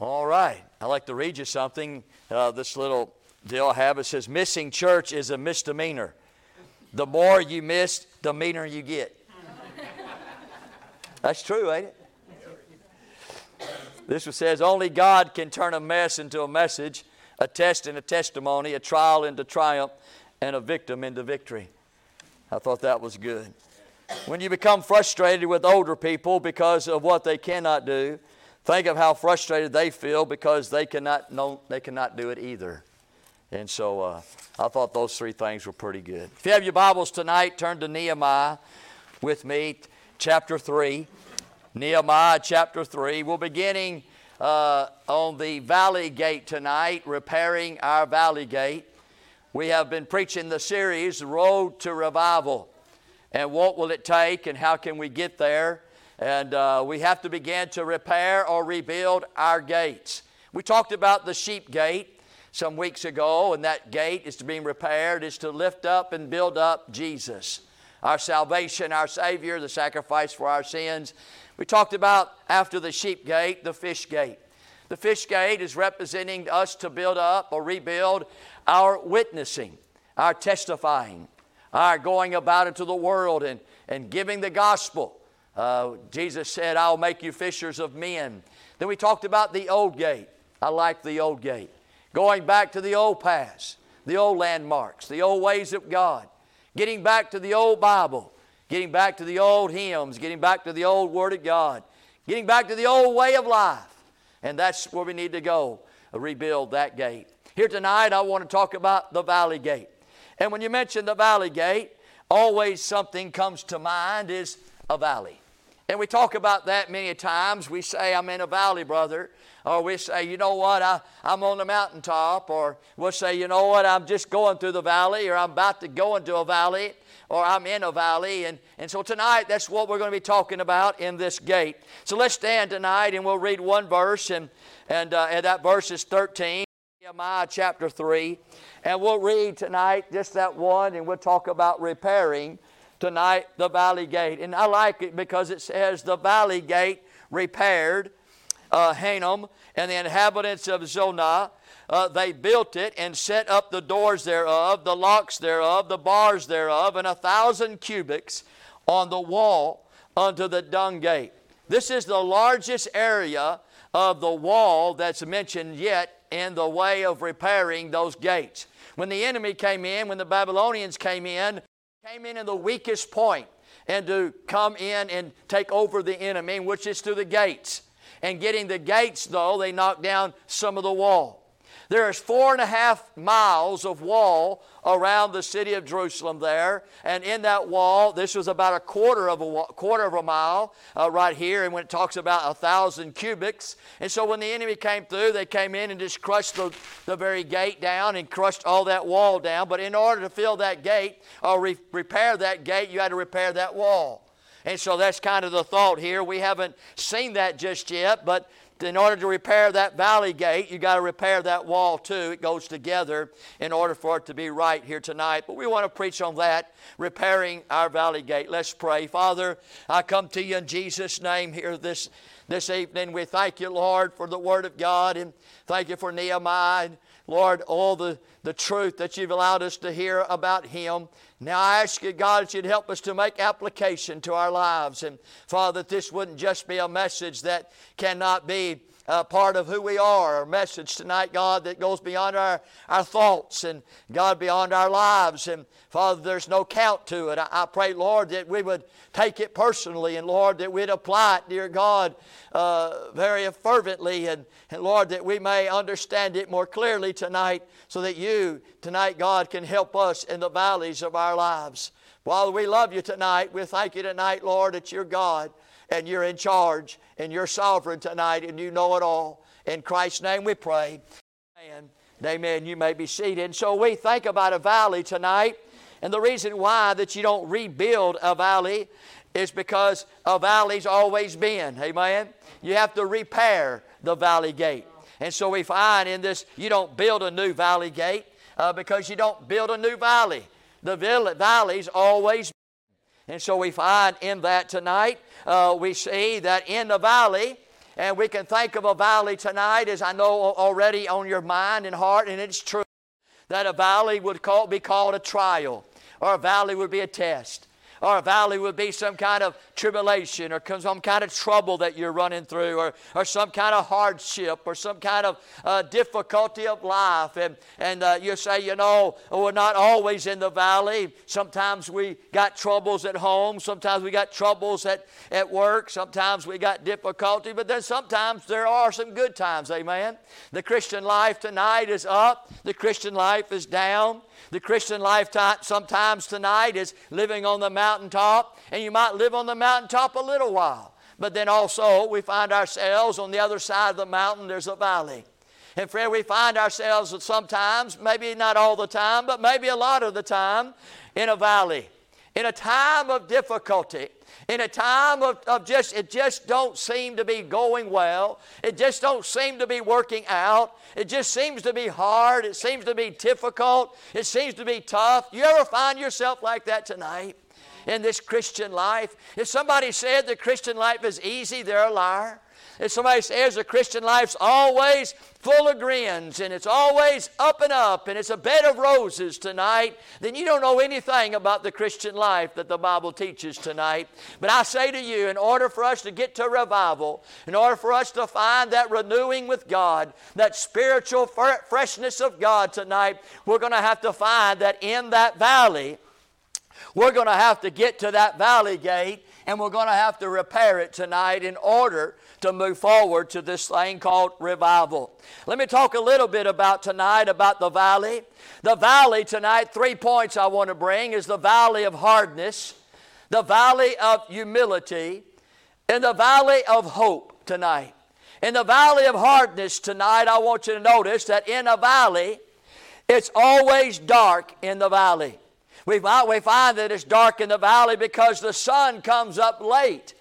All right. I'd like to read you something. Uh, this little deal I have it says, Missing church is a misdemeanor. The more you miss, the meaner you get. That's true, ain't it? This one says, Only God can turn a mess into a message, a test into testimony, a trial into triumph, and a victim into victory. I thought that was good. When you become frustrated with older people because of what they cannot do, Think of how frustrated they feel because they cannot, know, they cannot do it either. And so uh, I thought those three things were pretty good. If you have your Bibles tonight, turn to Nehemiah with me, chapter 3. Nehemiah chapter 3. We're beginning uh, on the valley gate tonight, repairing our valley gate. We have been preaching the series, Road to Revival. And what will it take and how can we get there? And uh, we have to begin to repair or rebuild our gates. We talked about the sheep gate some weeks ago, and that gate is to be repaired, is to lift up and build up Jesus, our salvation, our Savior, the sacrifice for our sins. We talked about after the sheep gate, the fish gate. The fish gate is representing us to build up or rebuild our witnessing, our testifying, our going about into the world and, and giving the gospel. Uh, Jesus said, I'll make you fishers of men. Then we talked about the old gate. I like the old gate. Going back to the old paths, the old landmarks, the old ways of God. Getting back to the old Bible. Getting back to the old hymns. Getting back to the old Word of God. Getting back to the old way of life. And that's where we need to go, rebuild that gate. Here tonight, I want to talk about the Valley Gate. And when you mention the Valley Gate, always something comes to mind is a valley. And we talk about that many times. We say, I'm in a valley, brother. Or we say, you know what, I, I'm on the mountaintop. Or we'll say, you know what, I'm just going through the valley. Or I'm about to go into a valley. Or I'm in a valley. And, and so tonight, that's what we're going to be talking about in this gate. So let's stand tonight and we'll read one verse. And, and, uh, and that verse is 13. Nehemiah chapter 3. And we'll read tonight just that one and we'll talk about repairing tonight the valley gate. And I like it because it says the valley gate repaired uh, Hanun and the inhabitants of Zanoah. Uh, they built it and set up the doors thereof, the locks thereof, the bars thereof, and a thousand cubits on the wall unto the dung gate. This is the largest area of the wall that's mentioned yet in the way of repairing those gates. When the enemy came in, when the Babylonians came in, came in in the weakest point and to come in and take over the enemy, which is through the gates. And getting the gates, though, they knocked down some of the wall. There is four and a half miles of wall around the city of Jerusalem there, and in that wall, this was about a quarter of a quarter of a mile uh, right here. And when it talks about a thousand cubits, and so when the enemy came through, they came in and just crushed the, the very gate down and crushed all that wall down. But in order to fill that gate or re- repair that gate, you had to repair that wall. And so that's kind of the thought here. We haven't seen that just yet, but in order to repair that valley gate, you got to repair that wall too. It goes together in order for it to be right here tonight. But we want to preach on that, repairing our valley gate. Let's pray. Father, I come to you in Jesus' name here this, this evening. We thank you, Lord, for the Word of God, and thank you for Nehemiah. Lord, all the, the truth that you've allowed us to hear about him. Now I ask you, God, that you'd help us to make application to our lives. And Father, that this wouldn't just be a message that cannot be uh, part of who we are, our message tonight, God, that goes beyond our, our thoughts and God beyond our lives. And Father, there's no count to it. I, I pray, Lord, that we would take it personally and Lord, that we'd apply it, dear God, uh, very fervently. And, and Lord, that we may understand it more clearly tonight so that you, tonight, God, can help us in the valleys of our lives. Father, we love you tonight. We thank you tonight, Lord, that you're God and you're in charge and you're sovereign tonight and you know it all. In Christ's name we pray. Amen. Amen. You may be seated. And so we think about a valley tonight. And the reason why that you don't rebuild a valley is because a valley's always been. Amen. You have to repair the valley gate. And so we find in this, you don't build a new valley gate uh, because you don't build a new valley. The valley's always. And so we find in that tonight uh, we see that in the valley, And we can think of a valley tonight, as I know already on your mind and heart, and it's true that a valley would call, be called a trial, or a valley would be a test or a valley would be some kind of tribulation or some kind of trouble that you're running through or, or some kind of hardship or some kind of uh, difficulty of life. And, and uh, you say, you know, we're not always in the valley. Sometimes we got troubles at home. Sometimes we got troubles at, at work. Sometimes we got difficulty. But then sometimes there are some good times. Amen. The Christian life tonight is up. The Christian life is down. The Christian life sometimes tonight is living on the mountaintop, and you might live on the mountaintop a little while. But then also, we find ourselves on the other side of the mountain, there's a valley. And friend, we find ourselves sometimes, maybe not all the time, but maybe a lot of the time, in a valley, in a time of difficulty in a time of, of just it just don't seem to be going well. It just don't seem to be working out. It just seems to be hard. It seems to be difficult. It seems to be tough. You ever find yourself like that tonight in this christian life? If somebody said the christian life is easy they're a liar if somebody says the Christian life's always full of grins and it's always up and up and it's a bed of roses tonight, then you don't know anything about the Christian life that the Bible teaches tonight. But I say to you, in order for us to get to revival, in order for us to find that renewing with God, that spiritual freshness of God tonight, we're going to have to find that in that valley, we're going to have to get to that valley gate and we're going to have to repair it tonight in order to move forward to this thing called revival. Let me talk a little bit about tonight about the valley. The valley tonight, three points I want to bring is the valley of hardness, the valley of humility, and the valley of hope tonight. In the valley of hardness tonight, I want you to notice that in a valley, it's always dark in the valley. We find, we find that it's dark in the valley because the sun comes up late.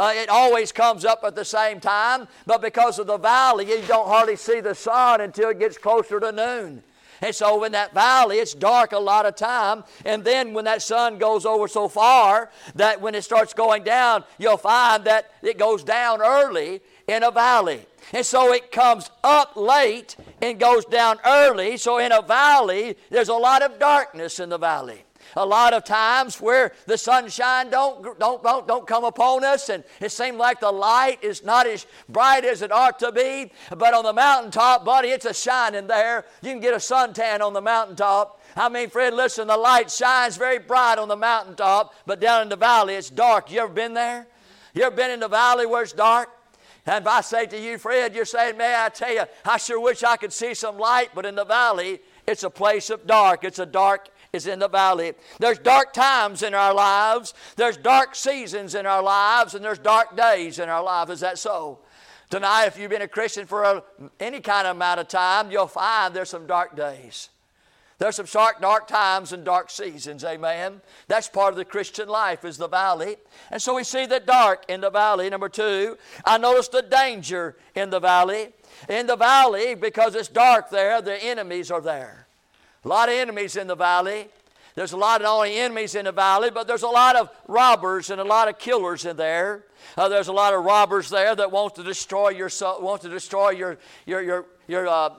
Uh, it always comes up at the same time, but because of the valley, you don't hardly see the sun until it gets closer to noon. And so in that valley, it's dark a lot of time. And then when that sun goes over so far that when it starts going down, you'll find that it goes down early in a valley. And so it comes up late and goes down early. So in a valley, there's a lot of darkness in the valley a lot of times where the sunshine don't, don't, don't, don't come upon us and it seems like the light is not as bright as it ought to be. But on the mountaintop, buddy, it's a shining there. You can get a suntan on the mountaintop. I mean, Fred, listen, the light shines very bright on the mountaintop, but down in the valley it's dark. You ever been there? You ever been in the valley where it's dark? And if I say to you, Fred, you're saying, May I tell you, I sure wish I could see some light, but in the valley, it's a place of dark. It's a dark is in the valley. There's dark times in our lives, there's dark seasons in our lives, and there's dark days in our life. Is that so? Tonight, if you've been a Christian for a, any kind of amount of time, you'll find there's some dark days. There's some dark, dark times and dark seasons, amen. That's part of the Christian life is the valley. And so we see the dark in the valley. Number two, I noticed the danger in the valley. In the valley, because it's dark there, the enemies are there. A lot of enemies in the valley. There's a lot of not only enemies in the valley, but there's a lot of robbers and a lot of killers in there. Uh, there's a lot of robbers there that want to destroy your want to destroy your your your your. Uh,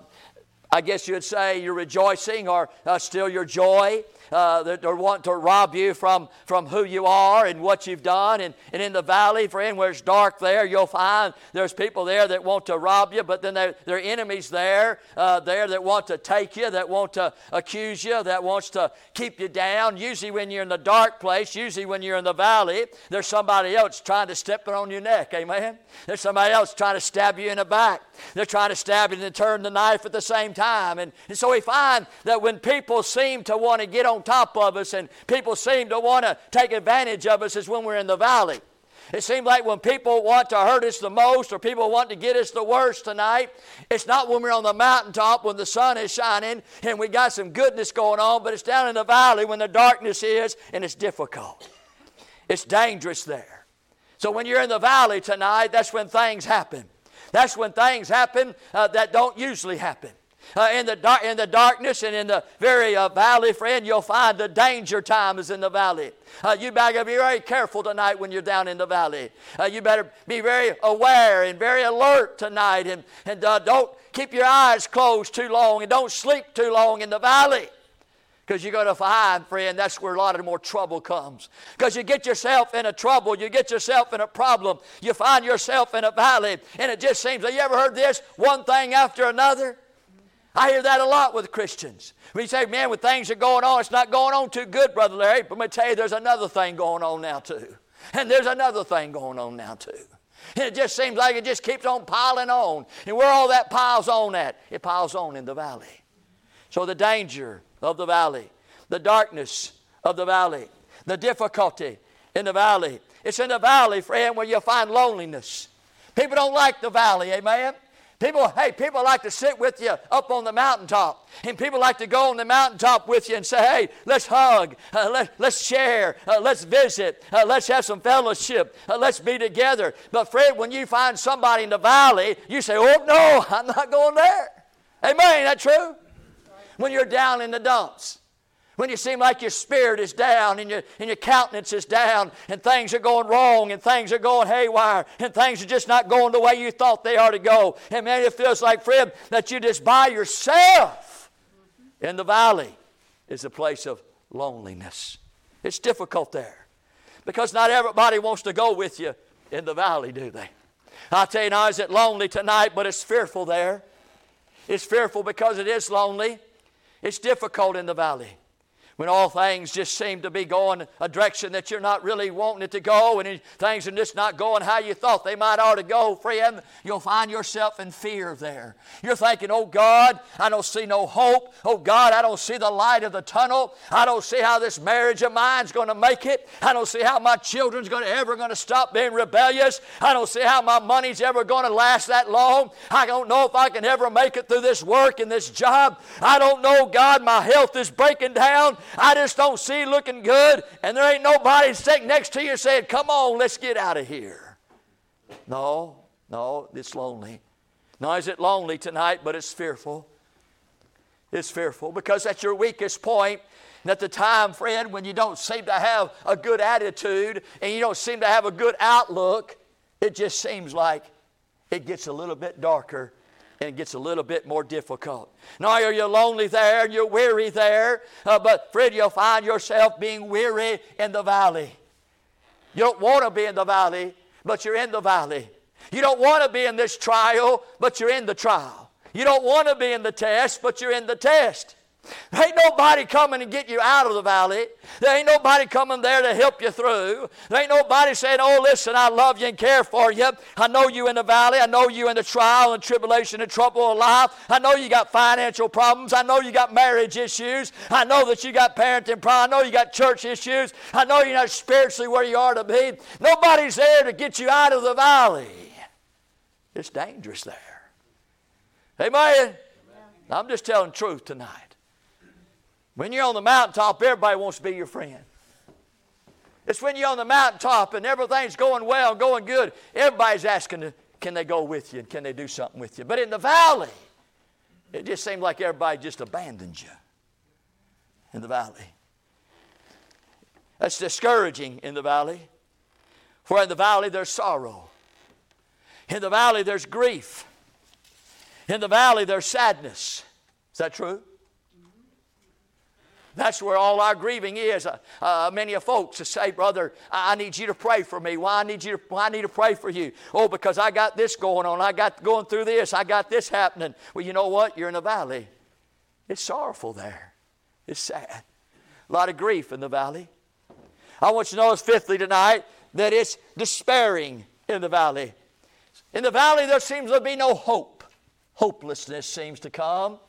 I guess you'd say your rejoicing or uh, steal your joy uh, that want to rob you from, from who you are and what you've done. And, and in the valley, friend, where it's dark there, you'll find there's people there that want to rob you, but then there, there are enemies there, uh, there that want to take you, that want to accuse you, that wants to keep you down. Usually when you're in the dark place, usually when you're in the valley, there's somebody else trying to step on your neck. Amen? There's somebody else trying to stab you in the back. They're trying to stab you and turn the knife at the same time. And, and so we find that when people seem to want to get on top of us and people seem to want to take advantage of us is when we're in the valley. It seems like when people want to hurt us the most or people want to get us the worst tonight, it's not when we're on the mountaintop when the sun is shining and we got some goodness going on, but it's down in the valley when the darkness is and it's difficult. It's dangerous there. So when you're in the valley tonight, that's when things happen. That's when things happen uh, that don't usually happen. Uh, in, the dar- in the darkness and in the very uh, valley, friend, you'll find the danger time is in the valley. Uh, you better be very careful tonight when you're down in the valley. Uh, you better be very aware and very alert tonight and, and uh, don't keep your eyes closed too long and don't sleep too long in the valley. Because you're going to find, friend, that's where a lot of more trouble comes. Because you get yourself in a trouble, you get yourself in a problem, you find yourself in a valley, and it just seems, have you ever heard this? One thing after another? I hear that a lot with Christians. We say, man, when things are going on, it's not going on too good, Brother Larry. But let me tell you, there's another thing going on now, too. And there's another thing going on now, too. And it just seems like it just keeps on piling on. And where all that piles on at? It piles on in the valley. So the danger of the valley, the darkness of the valley, the difficulty in the valley. It's in the valley, friend, where you'll find loneliness. People don't like the valley, amen? People, hey, people like to sit with you up on the mountaintop. And people like to go on the mountaintop with you and say, hey, let's hug, uh, let, let's share, uh, let's visit, uh, let's have some fellowship, uh, let's be together. But, Fred, when you find somebody in the valley, you say, oh, no, I'm not going there. Amen, that true? When you're down in the dumps when you seem like your spirit is down and your, and your countenance is down and things are going wrong and things are going haywire and things are just not going the way you thought they are to go. And man, it feels like, friend, that you're just by yourself in the valley is a place of loneliness. It's difficult there because not everybody wants to go with you in the valley, do they? I tell you now, is it lonely tonight, but it's fearful there. It's fearful because it is lonely. It's difficult in the valley when all things just seem to be going a direction that you're not really wanting it to go and things are just not going how you thought they might ought to go, friend, you'll find yourself in fear there. You're thinking, oh God, I don't see no hope. Oh God, I don't see the light of the tunnel. I don't see how this marriage of mine's going to make it. I don't see how my children's to ever going to stop being rebellious. I don't see how my money's ever going to last that long. I don't know if I can ever make it through this work and this job. I don't know, God, my health is breaking down. I just don't see looking good, and there ain't nobody sitting next to you saying, Come on, let's get out of here. No, no, it's lonely. Now, is it lonely tonight, but it's fearful. It's fearful because at your weakest point, and at the time, friend, when you don't seem to have a good attitude and you don't seem to have a good outlook, it just seems like it gets a little bit darker and it gets a little bit more difficult. Now, you're lonely there and you're weary there, uh, but Fred, you'll find yourself being weary in the valley. You don't want to be in the valley, but you're in the valley. You don't want to be in this trial, but you're in the trial. You don't want to be in the test, but you're in the test. There ain't nobody coming to get you out of the valley. There ain't nobody coming there to help you through. There ain't nobody saying, Oh, listen, I love you and care for you. I know you in the valley. I know you in the trial and tribulation and trouble of life. I know you got financial problems. I know you got marriage issues. I know that you got parenting problems. I know you got church issues. I know you're not spiritually where you are to be. Nobody's there to get you out of the valley. It's dangerous there. Amen. Amen. I'm just telling truth tonight. When you're on the mountaintop, everybody wants to be your friend. It's when you're on the mountaintop and everything's going well, going good, everybody's asking, can they go with you and can they do something with you? But in the valley, it just seems like everybody just abandons you in the valley. That's discouraging in the valley. For in the valley, there's sorrow. In the valley, there's grief. In the valley, there's sadness. Is that true? That's where all our grieving is. Uh, uh, many of folks say, Brother, I need you to pray for me. Why I need you to, why I need to pray for you? Oh, because I got this going on. I got going through this. I got this happening. Well, you know what? You're in a valley. It's sorrowful there. It's sad. A lot of grief in the valley. I want you to notice, fifthly, tonight, that it's despairing in the valley. In the valley, there seems to be no hope. Hopelessness seems to come.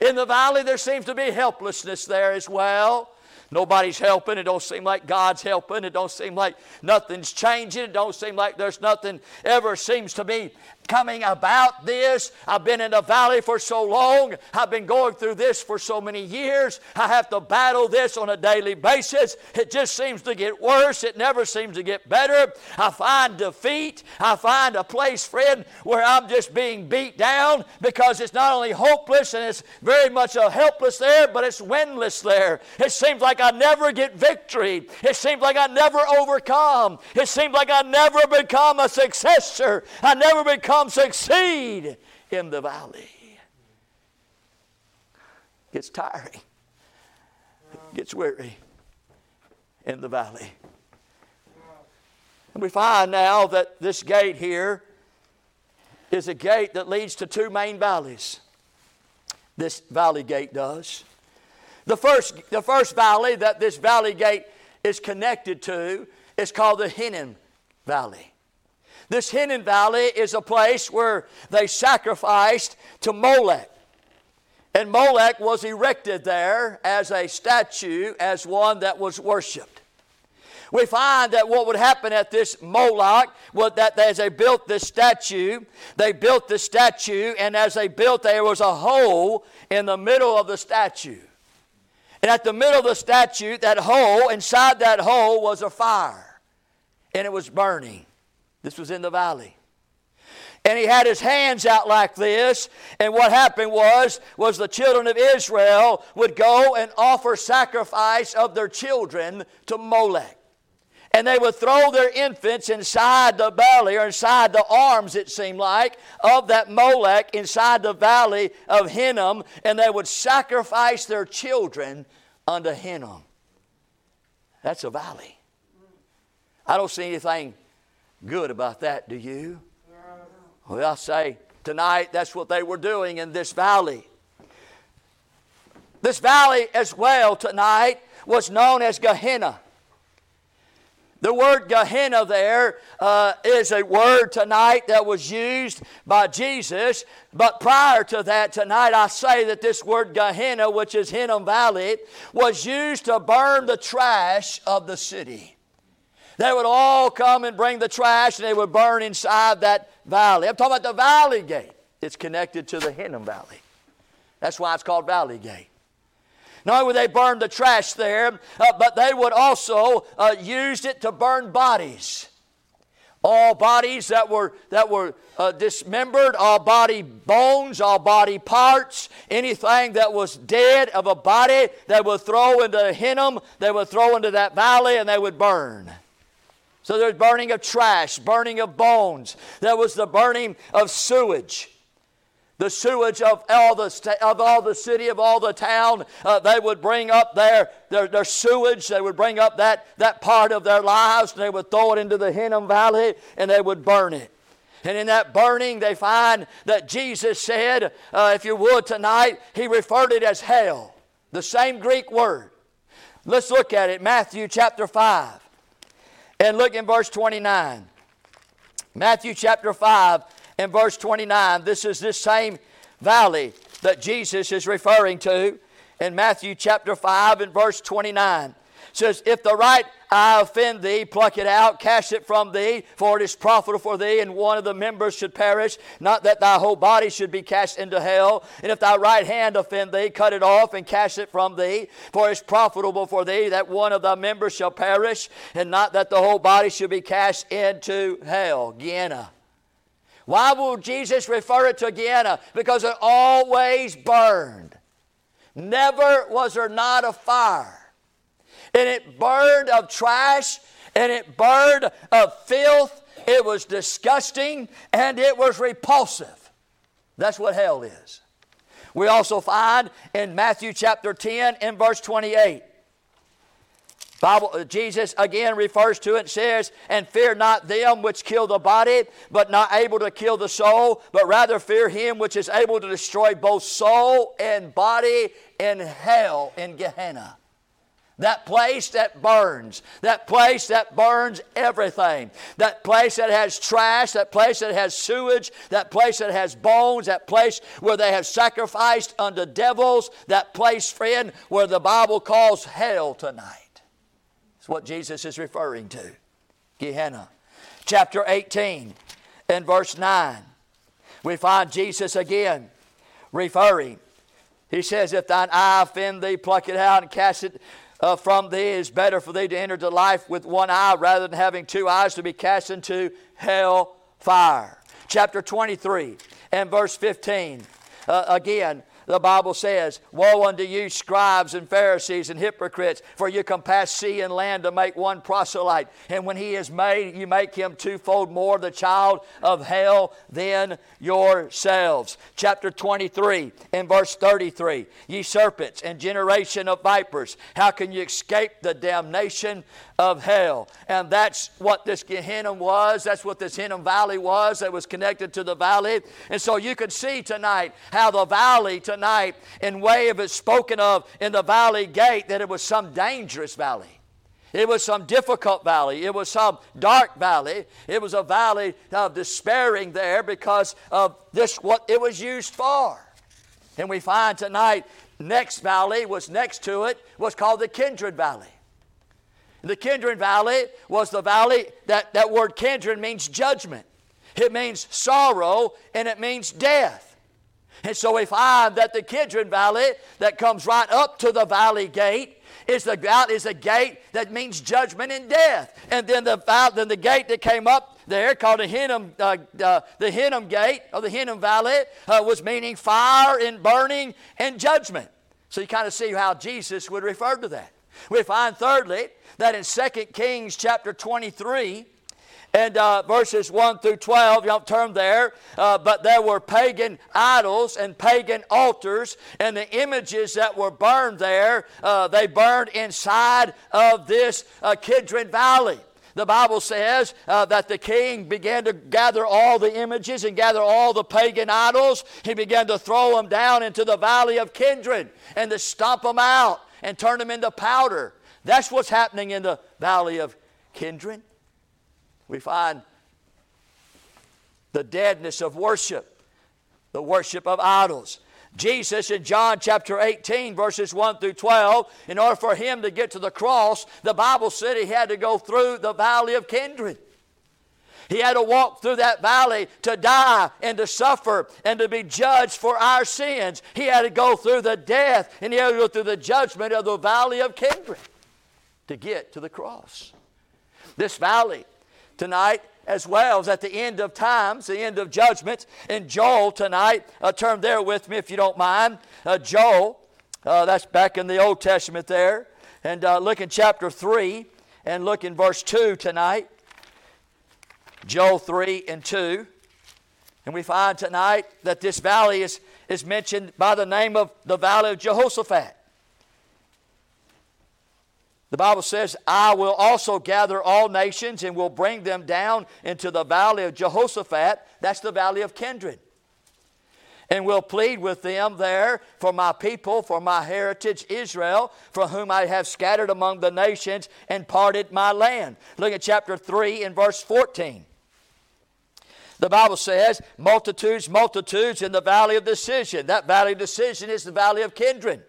In the valley, there seems to be helplessness there as well. Nobody's helping. It don't seem like God's helping. It don't seem like nothing's changing. It don't seem like there's nothing ever seems to be coming about this. I've been in the valley for so long. I've been going through this for so many years. I have to battle this on a daily basis. It just seems to get worse. It never seems to get better. I find defeat. I find a place, friend, where I'm just being beat down because it's not only hopeless and it's very much a helpless there, but it's windless there. It seems like I never get victory. It seems like I never overcome. It seems like I never become a successor. I never become succeed in the valley. Gets tiring, gets weary in the valley. And we find now that this gate here is a gate that leads to two main valleys. This valley gate does. The first, the first valley that this valley gate is connected to is called the Hinnom Valley. This Hinnom Valley is a place where they sacrificed to Molech. And Molech was erected there as a statue, as one that was worshiped. We find that what would happen at this Moloch was that as they built this statue, they built the statue, and as they built, there was a hole in the middle of the statue. And at the middle of the statue, that hole, inside that hole was a fire, and it was burning. This was in the valley. And he had his hands out like this, and what happened was was the children of Israel would go and offer sacrifice of their children to Molech. And they would throw their infants inside the belly or inside the arms, it seemed like, of that Molech inside the valley of Hinnom, and they would sacrifice their children unto Hinnom. That's a valley. I don't see anything good about that, do you? Well, I say tonight that's what they were doing in this valley. This valley as well tonight was known as Gehenna. The word Gehenna there uh, is a word tonight that was used by Jesus, but prior to that, tonight I say that this word Gehenna, which is Hinnom Valley, was used to burn the trash of the city. They would all come and bring the trash and they would burn inside that valley. I'm talking about the valley gate. It's connected to the Hinnom Valley. That's why it's called Valley Gate. Not only would they burn the trash there, uh, but they would also uh, use it to burn bodies. All bodies that were, that were uh, dismembered, all body bones, all body parts, anything that was dead of a body, they would throw into Hinnom, they would throw into that valley, and they would burn. So there's burning of trash, burning of bones. There was the burning of sewage. The sewage of all the, of all the city, of all the town, uh, they would bring up their, their, their sewage. They would bring up that, that part of their lives and they would throw it into the Hinnom Valley and they would burn it. And in that burning, they find that Jesus said, uh, if you would tonight, he referred it as hell. The same Greek word. Let's look at it. Matthew chapter 5. And look in verse 29. Matthew chapter 5 and verse 29. This is this same valley that Jesus is referring to in Matthew chapter 5 and verse 29 says, If the right eye offend thee, pluck it out, cast it from thee, for it is profitable for thee, and one of the members should perish, not that thy whole body should be cast into hell. And if thy right hand offend thee, cut it off and cast it from thee, for it is profitable for thee that one of thy members shall perish, and not that the whole body should be cast into hell. Gehenna. Why will Jesus refer it to Gehenna? Because it always burned. Never was there not a fire and it burned of trash and it burned of filth. It was disgusting and it was repulsive. That's what hell is. We also find in Matthew chapter 10 in verse 28. Bible, uh, Jesus again refers to it and says, And fear not them which kill the body, but not able to kill the soul, but rather fear him which is able to destroy both soul and body in hell in Gehenna. That place that burns. That place that burns everything. That place that has trash. That place that has sewage. That place that has bones. That place where they have sacrificed unto devils. That place, friend, where the Bible calls hell tonight. What Jesus is referring to. Gehenna. Chapter 18 and verse 9. We find Jesus again referring. He says, If thine eye offend thee, pluck it out and cast it uh, from thee. It is better for thee to enter to life with one eye rather than having two eyes to be cast into hell fire. Chapter 23 and verse 15. Uh, again, the Bible says, Woe unto you, scribes and Pharisees and hypocrites, for you compass sea and land to make one proselyte. And when he is made, you make him twofold more the child of hell than yourselves. Chapter 23 and verse 33 Ye serpents and generation of vipers, how can you escape the damnation of hell. And that's what this Gehenna was. That's what this Hinnom Valley was that was connected to the valley. And so you can see tonight how the valley tonight, in way of it spoken of in the valley gate, that it was some dangerous valley. It was some difficult valley. It was some dark valley. It was a valley of despairing there because of this, what it was used for. And we find tonight, next valley was next to it, was called the Kidron Valley. The Kidron Valley was the valley, that, that word Kidron means judgment. It means sorrow and it means death. And so we find that the Kidron Valley that comes right up to the valley gate is the, is a gate that means judgment and death. And then the, then the gate that came up there called the Hinnom, uh, uh, the Hinnom Gate or the Hinnom Valley uh, was meaning fire and burning and judgment. So you kind of see how Jesus would refer to that. We find thirdly that in 2 Kings chapter 23, and uh, verses 1 through 12, you don't turn there, uh, but there were pagan idols and pagan altars, and the images that were burned there, uh, they burned inside of this uh, Kidron Valley. The Bible says uh, that the king began to gather all the images and gather all the pagan idols. He began to throw them down into the valley of Kidron and to stomp them out and turn them into powder. That's what's happening in the valley of Kidron. We find the deadness of worship, the worship of idols. Jesus in John chapter 18, verses 1 through 12, in order for him to get to the cross, the Bible said he had to go through the valley of Kidron. He had to walk through that valley to die and to suffer and to be judged for our sins. He had to go through the death and he had to go through the judgment of the valley of Kidron to get to the cross. This valley tonight, as well as at the end of times, the end of judgment, in Joel tonight, uh, turn there with me if you don't mind. Uh, Joel, uh, that's back in the Old Testament there. And uh, look in chapter 3 and look in verse 2 tonight. Joel 3 and 2. And we find tonight that this valley is, is mentioned by the name of the valley of Jehoshaphat. The Bible says, I will also gather all nations and will bring them down into the valley of Jehoshaphat. That's the valley of Kidron. And will plead with them there for my people, for my heritage Israel, for whom I have scattered among the nations and parted my land. Look at chapter 3 and verse 14. The Bible says, multitudes, multitudes in the valley of decision. That valley of decision is the valley of Kidron.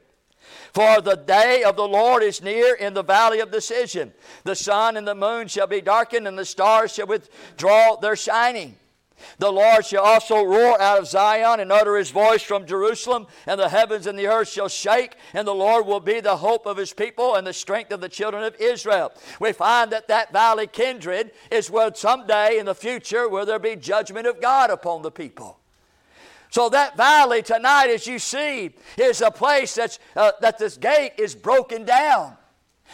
For the day of the Lord is near in the valley of decision. The sun and the moon shall be darkened, and the stars shall withdraw their shining. The Lord shall also roar out of Zion and utter his voice from Jerusalem, and the heavens and the earth shall shake, and the Lord will be the hope of his people and the strength of the children of Israel. We find that that valley Kidron is where someday in the future will there be judgment of God upon the people. So that valley tonight, as you see, is a place that's, uh, that this gate is broken down.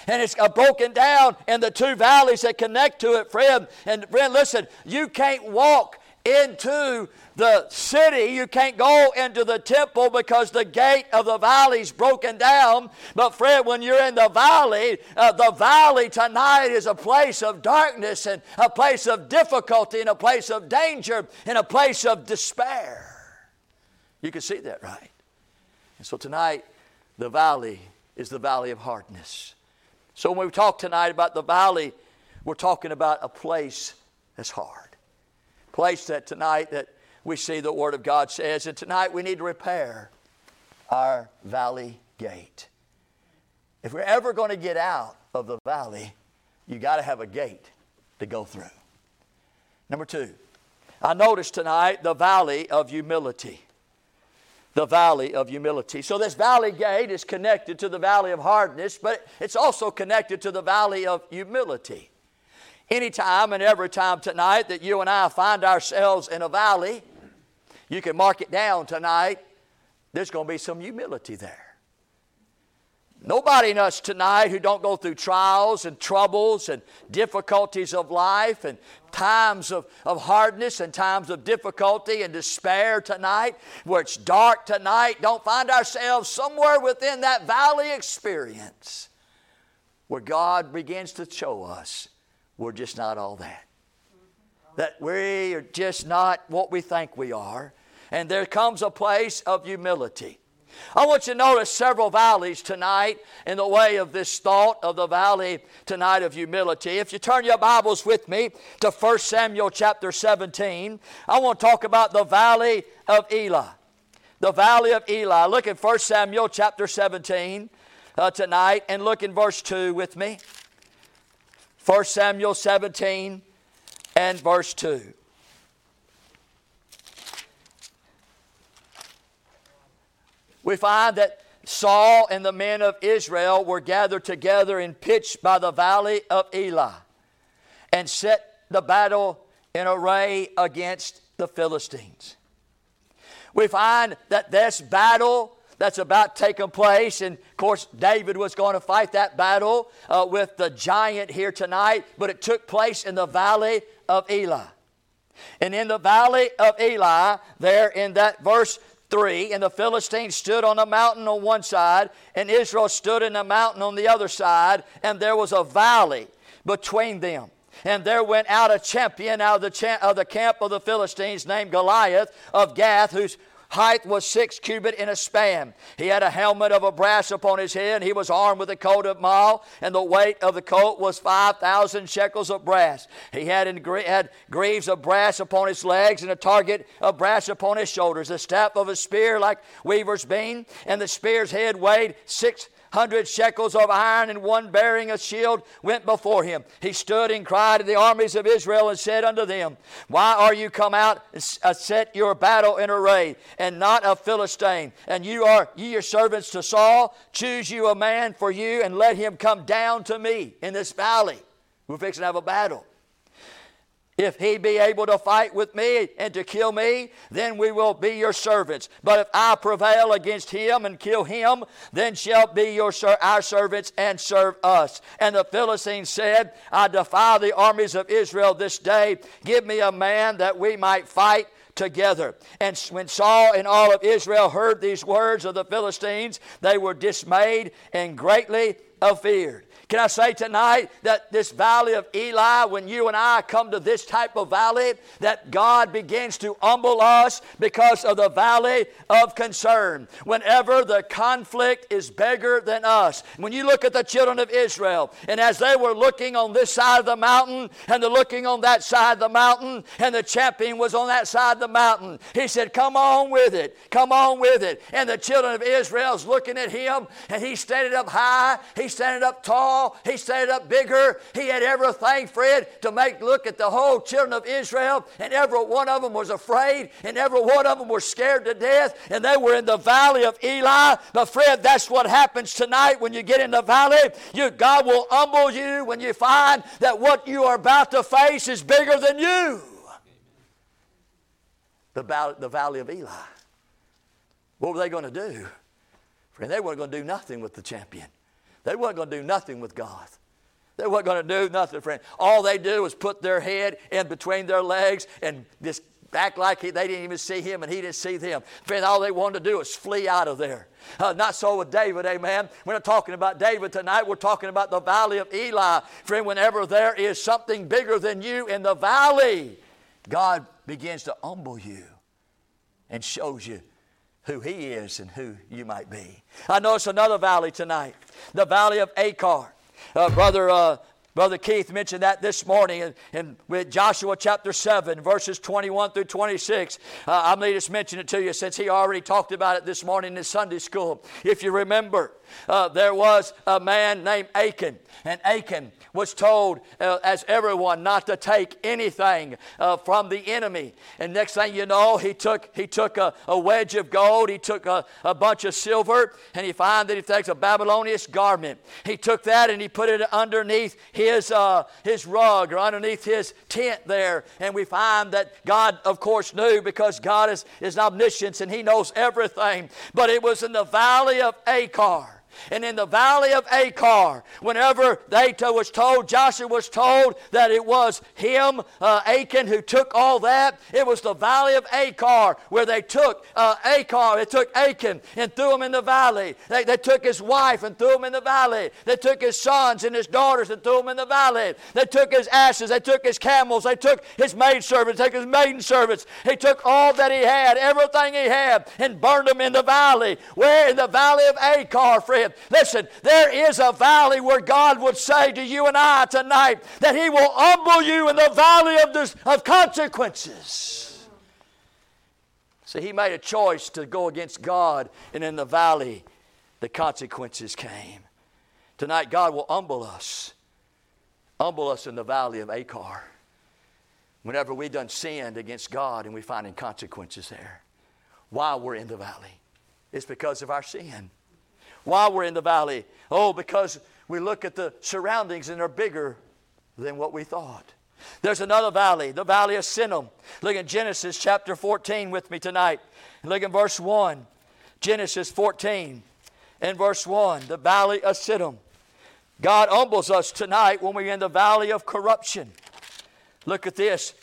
And it's uh, broken down in the two valleys that connect to it, friend. And friend, listen, you can't walk into the city. You can't go into the temple because the gate of the valley is broken down. But, friend, when you're in the valley, uh, the valley tonight is a place of darkness and a place of difficulty and a place of danger and a place of despair. You can see that, right? And so tonight, the valley is the valley of hardness. So when we talk tonight about the valley, we're talking about a place that's hard. Place that tonight that we see the Word of God says, and tonight we need to repair our valley gate. If we're ever going to get out of the valley, you got to have a gate to go through. Number two, I noticed tonight the valley of humility. The valley of humility. So, this valley gate is connected to the valley of hardness, but it's also connected to the valley of humility. Anytime and every time tonight that you and I find ourselves in a valley, you can mark it down tonight. There's going to be some humility there. Nobody in us tonight who don't go through trials and troubles and difficulties of life and times of, of hardness and times of difficulty and despair tonight, where it's dark tonight, don't find ourselves somewhere within that valley experience where God begins to show us we're just not all that. That we are just not what we think we are. And there comes a place of humility. I want you to notice several valleys tonight in the way of this thought of the valley tonight of humility. If you turn your Bibles with me to 1 Samuel chapter 17, I want to talk about the valley of Elah. The valley of Elah. Look at 1 Samuel chapter 17 uh, tonight and look in verse 2 with me. 1 Samuel 17 and verse 2. We find that Saul and the men of Israel were gathered together and pitched by the valley of Elah and set the battle in array against the Philistines. We find that this battle that's about taking place, and of course, David was going to fight that battle uh, with the giant here tonight, but it took place in the valley of Elah. And in the valley of Elah, there in that verse 3 and the Philistines stood on a mountain on one side, and Israel stood in a mountain on the other side, and there was a valley between them. And there went out a champion out of the, cha- of the camp of the Philistines named Goliath of Gath, whose height was six cubit in a span. He had a helmet of a brass upon his head. He was armed with a coat of mail, and the weight of the coat was 5,000 shekels of brass. He had, in, had greaves of brass upon his legs and a target of brass upon his shoulders, a staff of a spear like weaver's beam, and the spear's head weighed six hundred shekels of iron, and one bearing a shield went before him. He stood and cried to the armies of Israel and said unto them, Why are you come out and uh, set your battle in array, and not a Philistine? And you are ye your servants to Saul? Choose you a man for you, and let him come down to me in this valley. We're fixing to have a battle. If he be able to fight with me and to kill me, then we will be your servants. But if I prevail against him and kill him, then shall be your our servants and serve us. And the Philistines said, I defy the armies of Israel this day. Give me a man that we might fight together. And when Saul and all of Israel heard these words of the Philistines, they were dismayed and greatly afeared. Can I say tonight that this valley of Eli, when you and I come to this type of valley, that God begins to humble us because of the valley of concern. Whenever the conflict is bigger than us. When you look at the children of Israel, and as they were looking on this side of the mountain, and they're looking on that side of the mountain, and the champion was on that side of the mountain, he said, Come on with it, come on with it. And the children of Israel's looking at him, and he's standing up high, he's standing up tall tall. He set it up bigger. He had everything, Fred, to make look at the whole children of Israel. And every one of them was afraid. And every one of them were scared to death. And they were in the valley of Eli. But Fred, that's what happens tonight when you get in the valley. You, God will humble you when you find that what you are about to face is bigger than you. The valley, the valley of Eli. What were they going to do? Friend, they weren't going to do nothing with the champion. They weren't going to do nothing with God. They weren't going to do nothing, friend. All they do was put their head in between their legs and just act like he, they didn't even see him and he didn't see them. Friend, all they wanted to do was flee out of there. Uh, not so with David, amen. We're not talking about David tonight. We're talking about the valley of Eli. Friend, whenever there is something bigger than you in the valley, God begins to humble you and shows you who He is and who you might be. I notice another valley tonight, the valley of Achor. Uh, brother uh, Brother Keith mentioned that this morning in, in with Joshua chapter 7, verses 21 through 26. Uh, I may just mention it to you since he already talked about it this morning in Sunday school. If you remember, uh, there was a man named Achan, and Achan was told, uh, as everyone, not to take anything uh, from the enemy. And next thing you know, he took, he took a, a wedge of gold, he took a, a bunch of silver, and he found that he takes a Babylonian garment. He took that and he put it underneath his, uh, his rug or underneath his tent there. And we find that God, of course, knew because God is, is omniscience and he knows everything. But it was in the valley of Achor and in the valley of Achor, whenever they was told, Joshua was told that it was him, uh, Achan, who took all that, it was the valley of Achor where they took uh, Achor, they took Achan and threw him in the valley. They, they took his wife and threw him in the valley. They took his sons and his daughters and threw him in the valley. They took his asses, they took his camels, they took his maidservants, they took his maiden servants. He took all that he had, everything he had, and burned them in the valley. Where? In the valley of Achor, friend. Listen, there is a valley where God would say to you and I tonight that He will humble you in the valley of, this, of consequences. See, He made a choice to go against God, and in the valley, the consequences came. Tonight, God will humble us, humble us in the valley of Achor. Whenever we've done sinned against God and we finding consequences there, while we're in the valley, it's because of our sin while we're in the valley? Oh, because we look at the surroundings and they're bigger than what we thought. There's another valley, the valley of Sinim. Look at Genesis chapter 14 with me tonight. Look at verse 1. Genesis 14 and verse 1, the valley of Sinim. God humbles us tonight when we're in the valley of corruption. Look at this,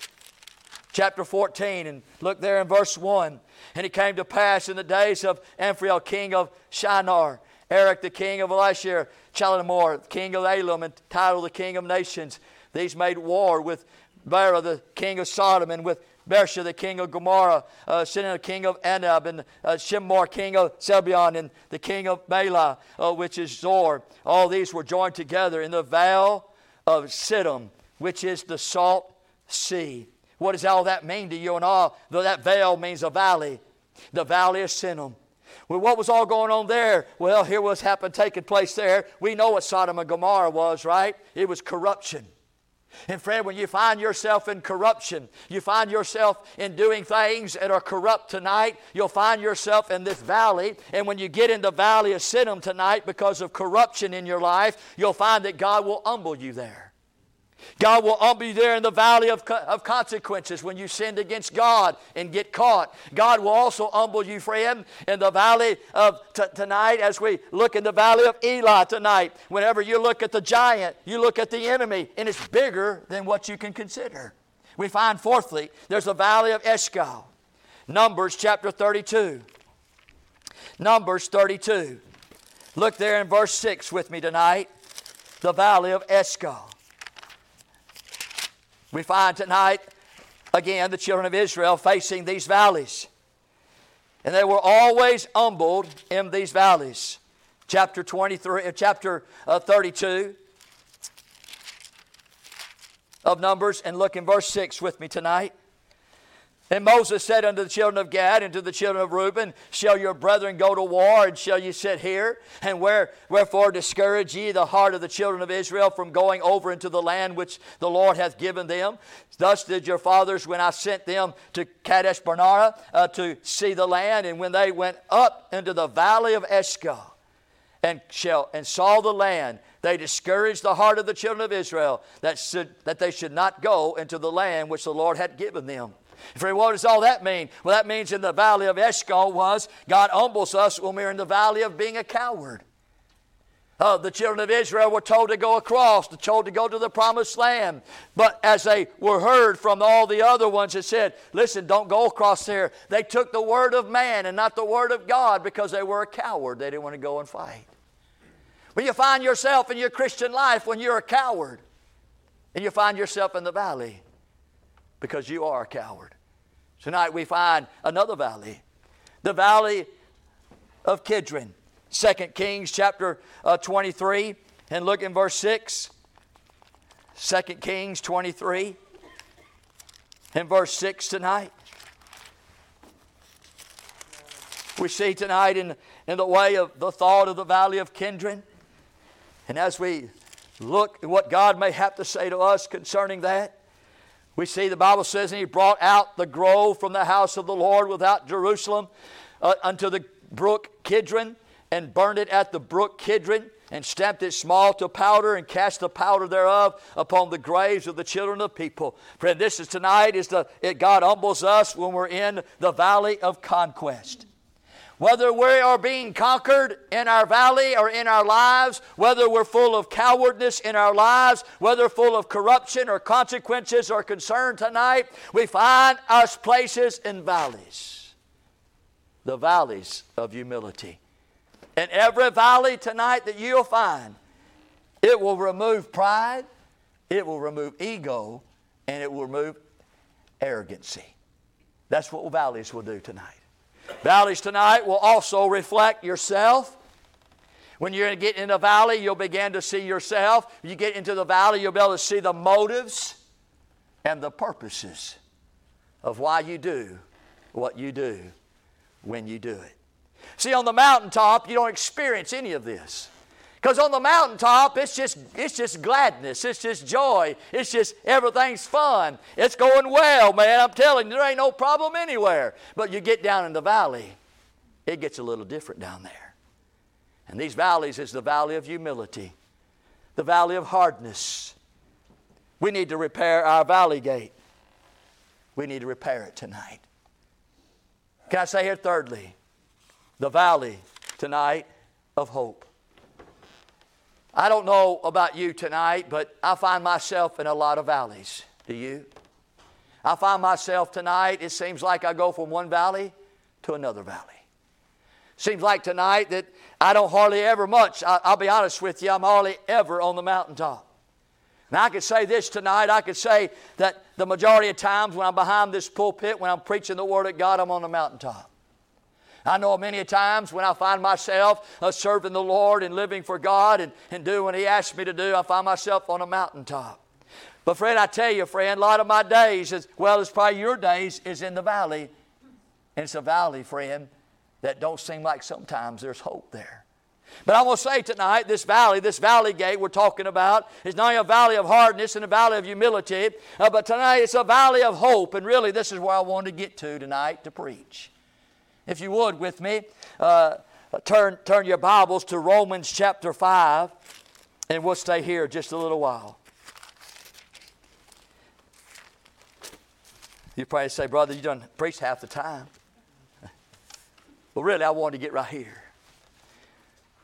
chapter 14, and look there in verse 1. And it came to pass in the days of Amraphel, king of Shinar, Arioch, the king of Ellasar, Chedorlaomer, king of Elam, and Tidal, the king of nations. These made war with Bera, the king of Sodom, and with Birsha, the king of Gomorrah, uh, Sinah, the king of Anab, and uh, king of Zeboiim, and the king of Bela, uh, which is Zoar. All these were joined together in the vale of Siddim, which is the salt sea. What does all that mean to you and all? That vale means a valley, the valley of Sinim. Well, what was all going on there? Well, here was happened taking place there. We know what Sodom and Gomorrah was, right? It was corruption. And friend, when you find yourself in corruption, you find yourself in doing things that are corrupt tonight, you'll find yourself in this valley. And when you get in the valley of Sinim tonight because of corruption in your life, you'll find that God will humble you there. God will humble you there in the valley of, of consequences when you sinned against God and get caught. God will also humble you, friend, in the valley of t- tonight as we look in the valley of Elah tonight. Whenever you look at the giant, you look at the enemy, and it's bigger than what you can consider. We find, fourthly, there's the valley of Eshcol. Numbers chapter 32. Numbers 32. Look there in verse 6 with me tonight. The valley of Eshcol. We find tonight, again, the children of Israel facing these valleys. And they were always humbled in these valleys. Chapter 23, uh, chapter uh, 32 of Numbers, and look in verse 6 with me tonight. And Moses said unto the children of Gad and to the children of Reuben, Shall your brethren go to war, and shall ye sit here? And where, wherefore discourage ye the heart of the children of Israel from going over into the land which the Lord hath given them? Thus did your fathers when I sent them to Kadesh Barnea uh, to see the land, and when they went up into the valley of Eshcol and, shall, and saw the land, they discouraged the heart of the children of Israel that, should, that they should not go into the land which the Lord had given them. Friend, what does all that mean? Well, that means in the valley of Eshcol was God humbles us when we're in the valley of being a coward. Uh, the children of Israel were told to go across, told to go to the promised land. But as they were heard from all the other ones that said, listen, don't go across there, they took the word of man and not the word of God because they were a coward. They didn't want to go and fight. When you find yourself in your Christian life when you're a coward and you find yourself in the valley, because you are a coward. Tonight we find another valley, the valley of Kidron. 2 Kings chapter uh, 23 and look in verse 6. 2 Kings 23 and verse 6 tonight. We see tonight in, in the way of the thought of the valley of Kidron. And as we look at what God may have to say to us concerning that, we see the Bible says, and he brought out the grove from the house of the Lord without Jerusalem uh, unto the brook Kidron, and burned it at the brook Kidron, and stamped it small to powder, and cast the powder thereof upon the graves of the children of people. Friend, this is tonight is the it, God humbles us when we're in the valley of conquest. Whether we are being conquered in our valley or in our lives, whether we're full of cowardness in our lives, whether full of corruption or consequences or concern tonight, we find our places in valleys. The valleys of humility. In every valley tonight that you'll find, it will remove pride, it will remove ego, and it will remove arrogancy. That's what valleys will do tonight. Valleys tonight will also reflect yourself. When you get in a valley, you'll begin to see yourself. You get into the valley, you'll be able to see the motives and the purposes of why you do what you do when you do it. See, on the mountaintop, you don't experience any of this. Because on the mountaintop, it's just, it's just gladness. It's just joy. It's just everything's fun. It's going well, man. I'm telling you, there ain't no problem anywhere. But you get down in the valley, it gets a little different down there. And these valleys is the valley of humility, the valley of hardness. We need to repair our valley gate. We need to repair it tonight. Can I say here, thirdly, the valley tonight of hope. I don't know about you tonight, but I find myself in a lot of valleys. Do you? I find myself tonight, it seems like I go from one valley to another valley. Seems like tonight that I don't hardly ever much, I, will be honest with you, I'm hardly ever on the mountaintop. Now, I could say this tonight. I could say that the majority of times when I'm behind this pulpit, when I'm preaching the Word of God, I'm on the mountaintop. I know many times when I find myself uh, serving the Lord and living for God and, and doing what He asks me to do, I find myself on a mountaintop. But, friend, I tell you, friend, a lot of my days, as well as probably your days, is in the valley. And it's a valley, friend, that don't seem like sometimes there's hope there. But I want to say tonight, this valley, this valley gate we're talking about, is not only a valley of hardness and a valley of humility, uh, but tonight it's a valley of hope. And really, this is where I wanted to get to tonight to preach. If you would with me, uh, turn, turn your Bibles to Romans chapter 5, and we'll stay here just a little while. You probably say, Brother, you done preached half the time. Well, really, I wanted to get right here.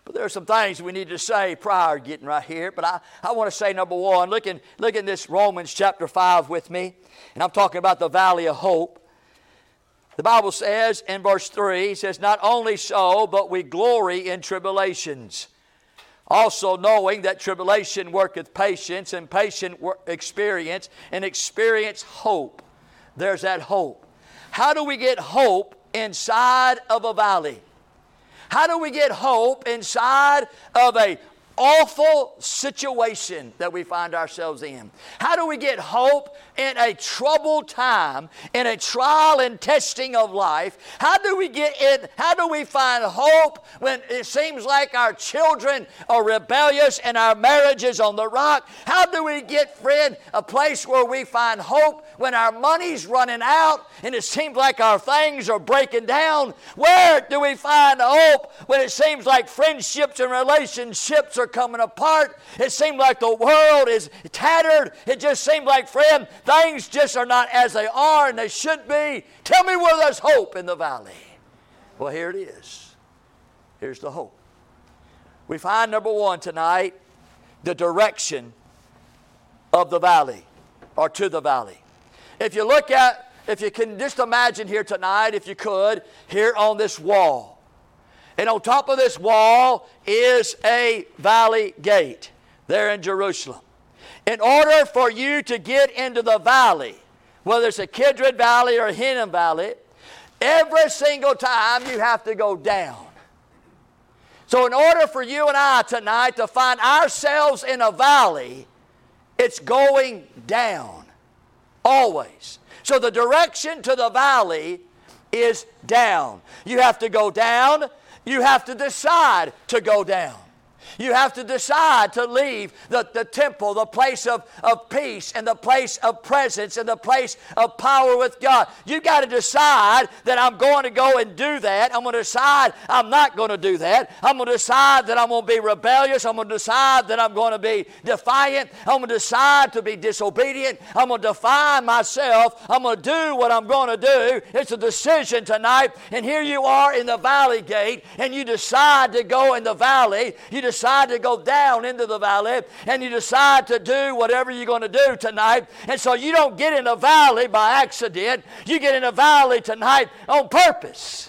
But there are some things we need to say prior to getting right here. But I, I want to say, number one, look in, look in this Romans chapter 5 with me. And I'm talking about the valley of hope. The Bible says in verse 3, it says, Not only so, but we glory in tribulations. Also knowing that tribulation worketh patience, and patience experience, and experience hope. There's that hope. How do we get hope inside of a valley? How do we get hope inside of a awful situation that we find ourselves in? How do we get hope in a troubled time, in a trial and testing of life? How do we get in? How do we find hope when it seems like our children are rebellious and our marriage is on the rock? How do we get, friend, a place where we find hope when our money's running out and it seems like our things are breaking down? Where do we find hope when it seems like friendships and relationships are coming apart? It seemed like the world is tattered. It just seemed like, friend, Things just are not as they are and they should be. Tell me where there's hope in the valley. Well, here it is. Here's the hope. We find number one tonight the direction of the valley or to the valley. If you look at, if you can just imagine here tonight, if you could, here on this wall. And on top of this wall is a valley gate there in Jerusalem. In order for you to get into the valley, whether it's a Kidron Valley or a Hinnom Valley, every single time you have to go down. So, in order for you and I tonight to find ourselves in a valley, it's going down. Always. So, the direction to the valley is down. You have to go down. You have to decide to go down. You have to decide to leave the, the temple, the place of, of peace, and the place of presence, and the place of power with God. You got to decide that I'm going to go and do that. I'm going to decide I'm not going to do that. I'm going to decide that I'm going to be rebellious. I'm going to decide that I'm going to be defiant. I'm going to decide to be disobedient. I'm going to define myself. I'm going to do what I'm going to do. It's a decision tonight. And here you are in the valley gate, and you decide to go in the valley. You decide decide to go down into the valley and you decide to do whatever you're going to do tonight. And so you don't get in a valley by accident, you get in a valley tonight on purpose.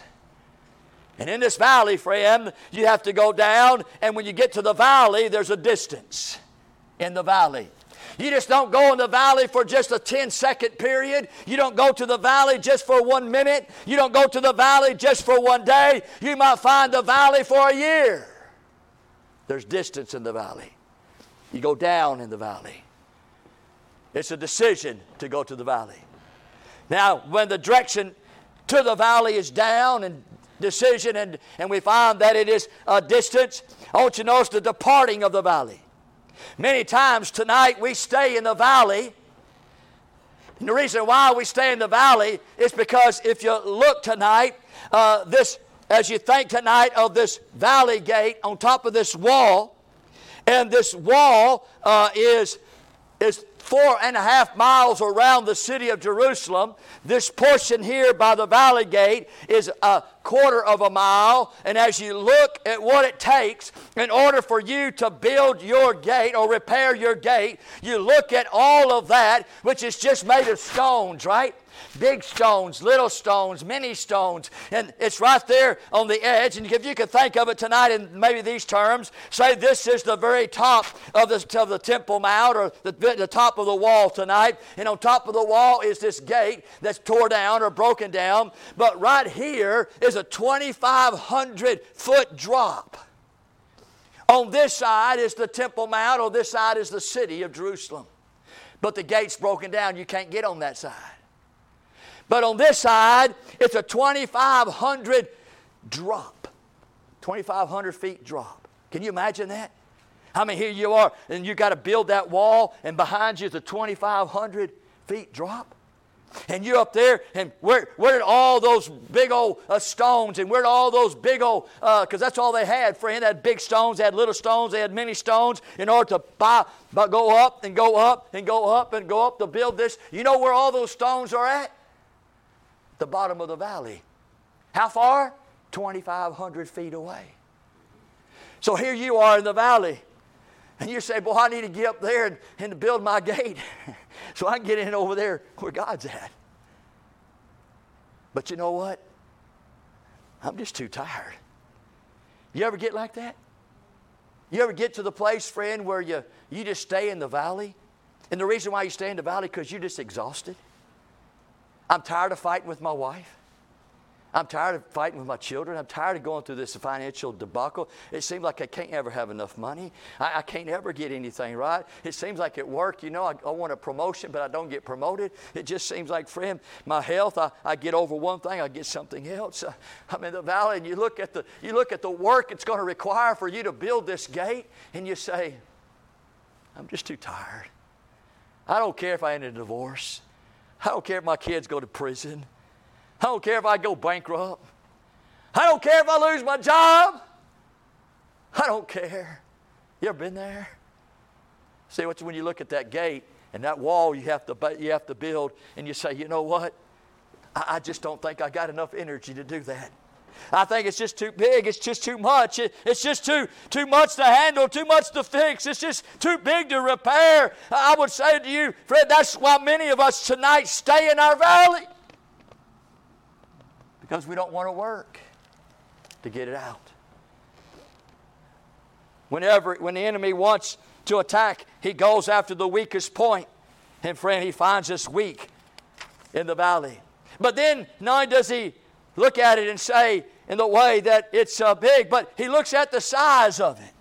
And in this valley, friend, you have to go down, and when you get to the valley, there's a distance in the valley. You just don't go in the valley for just a 10 second period. You don't go to the valley just for one minute. You don't go to the valley just for one day. You might find the valley for a year. There's distance in the valley. You go down in the valley. It's a decision to go to the valley. Now, when the direction to the valley is down and decision, and, and we find that it is a distance, I want you to notice the departing of the valley. Many times tonight we stay in the valley. And the reason why we stay in the valley is because if you look tonight, uh, this as you think tonight of this valley gate on top of this wall, and this wall uh, is, is four and a half miles around the city of Jerusalem. This portion here by the valley gate is a quarter of a mile. And as you look at what it takes in order for you to build your gate or repair your gate, you look at all of that, which is just made of stones, right? Big stones, little stones, many stones. And it's right there on the edge. And if you could think of it tonight in maybe these terms, say this is the very top of the, of the Temple Mount or the, the top of the wall tonight. And on top of the wall is this gate that's tore down or broken down. But right here is a 2,500 foot drop. On this side is the Temple Mount, on this side is the city of Jerusalem. But the gate's broken down, you can't get on that side. But on this side, it's a 2,500 drop. 2,500 feet drop. Can you imagine that? I mean, here you are, and you got to build that wall, and behind you is a 2,500 feet drop. And you're up there, and where, where did all those big old uh, stones, and where did all those big old, because uh, that's all they had, friend. They had big stones, they had little stones, they had many stones in order to buy, go up and go up and go up and go up to build this. You know where all those stones are at? The bottom of the valley. How far? 2,500 feet away. So here you are in the valley. And you say, Boy, I need to get up there and, and build my gate so I can get in over there where God's at. But you know what? I'm just too tired. You ever get like that? You ever get to the place, friend, where you, you just stay in the valley? And the reason why you stay in the valley because you're just exhausted? I'm tired of fighting with my wife. I'm tired of fighting with my children. I'm tired of going through this financial debacle. It seems like I can't ever have enough money. I, I can't ever get anything right. It seems like at work, you know, I, I, want a promotion, but I don't get promoted. It just seems like, friend, my health, I, I get over one thing, I get something else. I'm in the valley, and you look at the, you look at the work it's going to require for you to build this gate, and you say, I'm just too tired. I don't care if I end a divorce. I don't care if my kids go to prison. I don't care if I go bankrupt. I don't care if I lose my job. I don't care. You ever been there? See, what's when you look at that gate and that wall you have to, you have to build, and you say, you know what? I, I just don't think I got enough energy to do that. I think it's just too big. It's just too much. It, it's just too, too much to handle, too much to fix. It's just too big to repair. I would say to you, Fred, that's why many of us tonight stay in our valley. Because we don't want to work to get it out. Whenever, when the enemy wants to attack, he goes after the weakest. And friend, he finds us weak in the valley. But then, not only does he look at it and say, in the way that it's uh, big, but he looks at the size of it.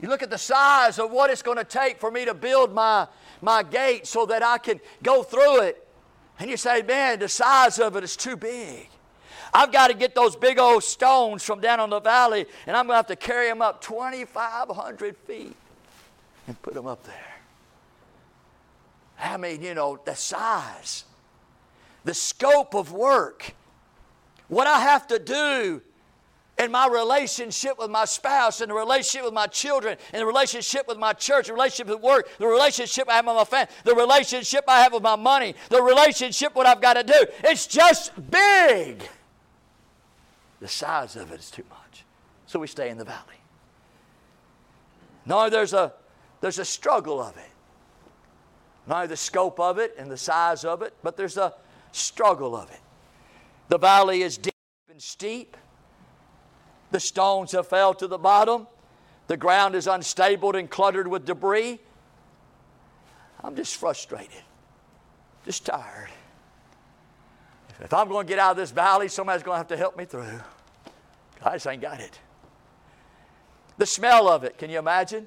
You look at the size of what it's going to take for me to build my, my gate so that I can go through it. And you say, man, the size of it is too big. I've got to get those big old stones from down on the valley, and I'm going to have to carry them up 2,500 feet and put them up there. I mean, you know, the size, the scope of work, what I have to do in my relationship with my spouse, in the relationship with my children, in the relationship with my church, the relationship with work, the relationship I have with my family, the relationship I have with my money, the relationship what I've got to do. It's just big. The size of it is too much. So we stay in the valley. No, there's a there's a struggle of it. Not only the scope of it and the size of it, but there's a struggle of it. The valley is deep and steep. The stones have fell to the bottom. The ground is unstable and cluttered with debris. I'm just frustrated, just tired. If I'm going to get out of this valley, somebody's going to have to help me through. I just ain't got it. The smell of it, can you imagine?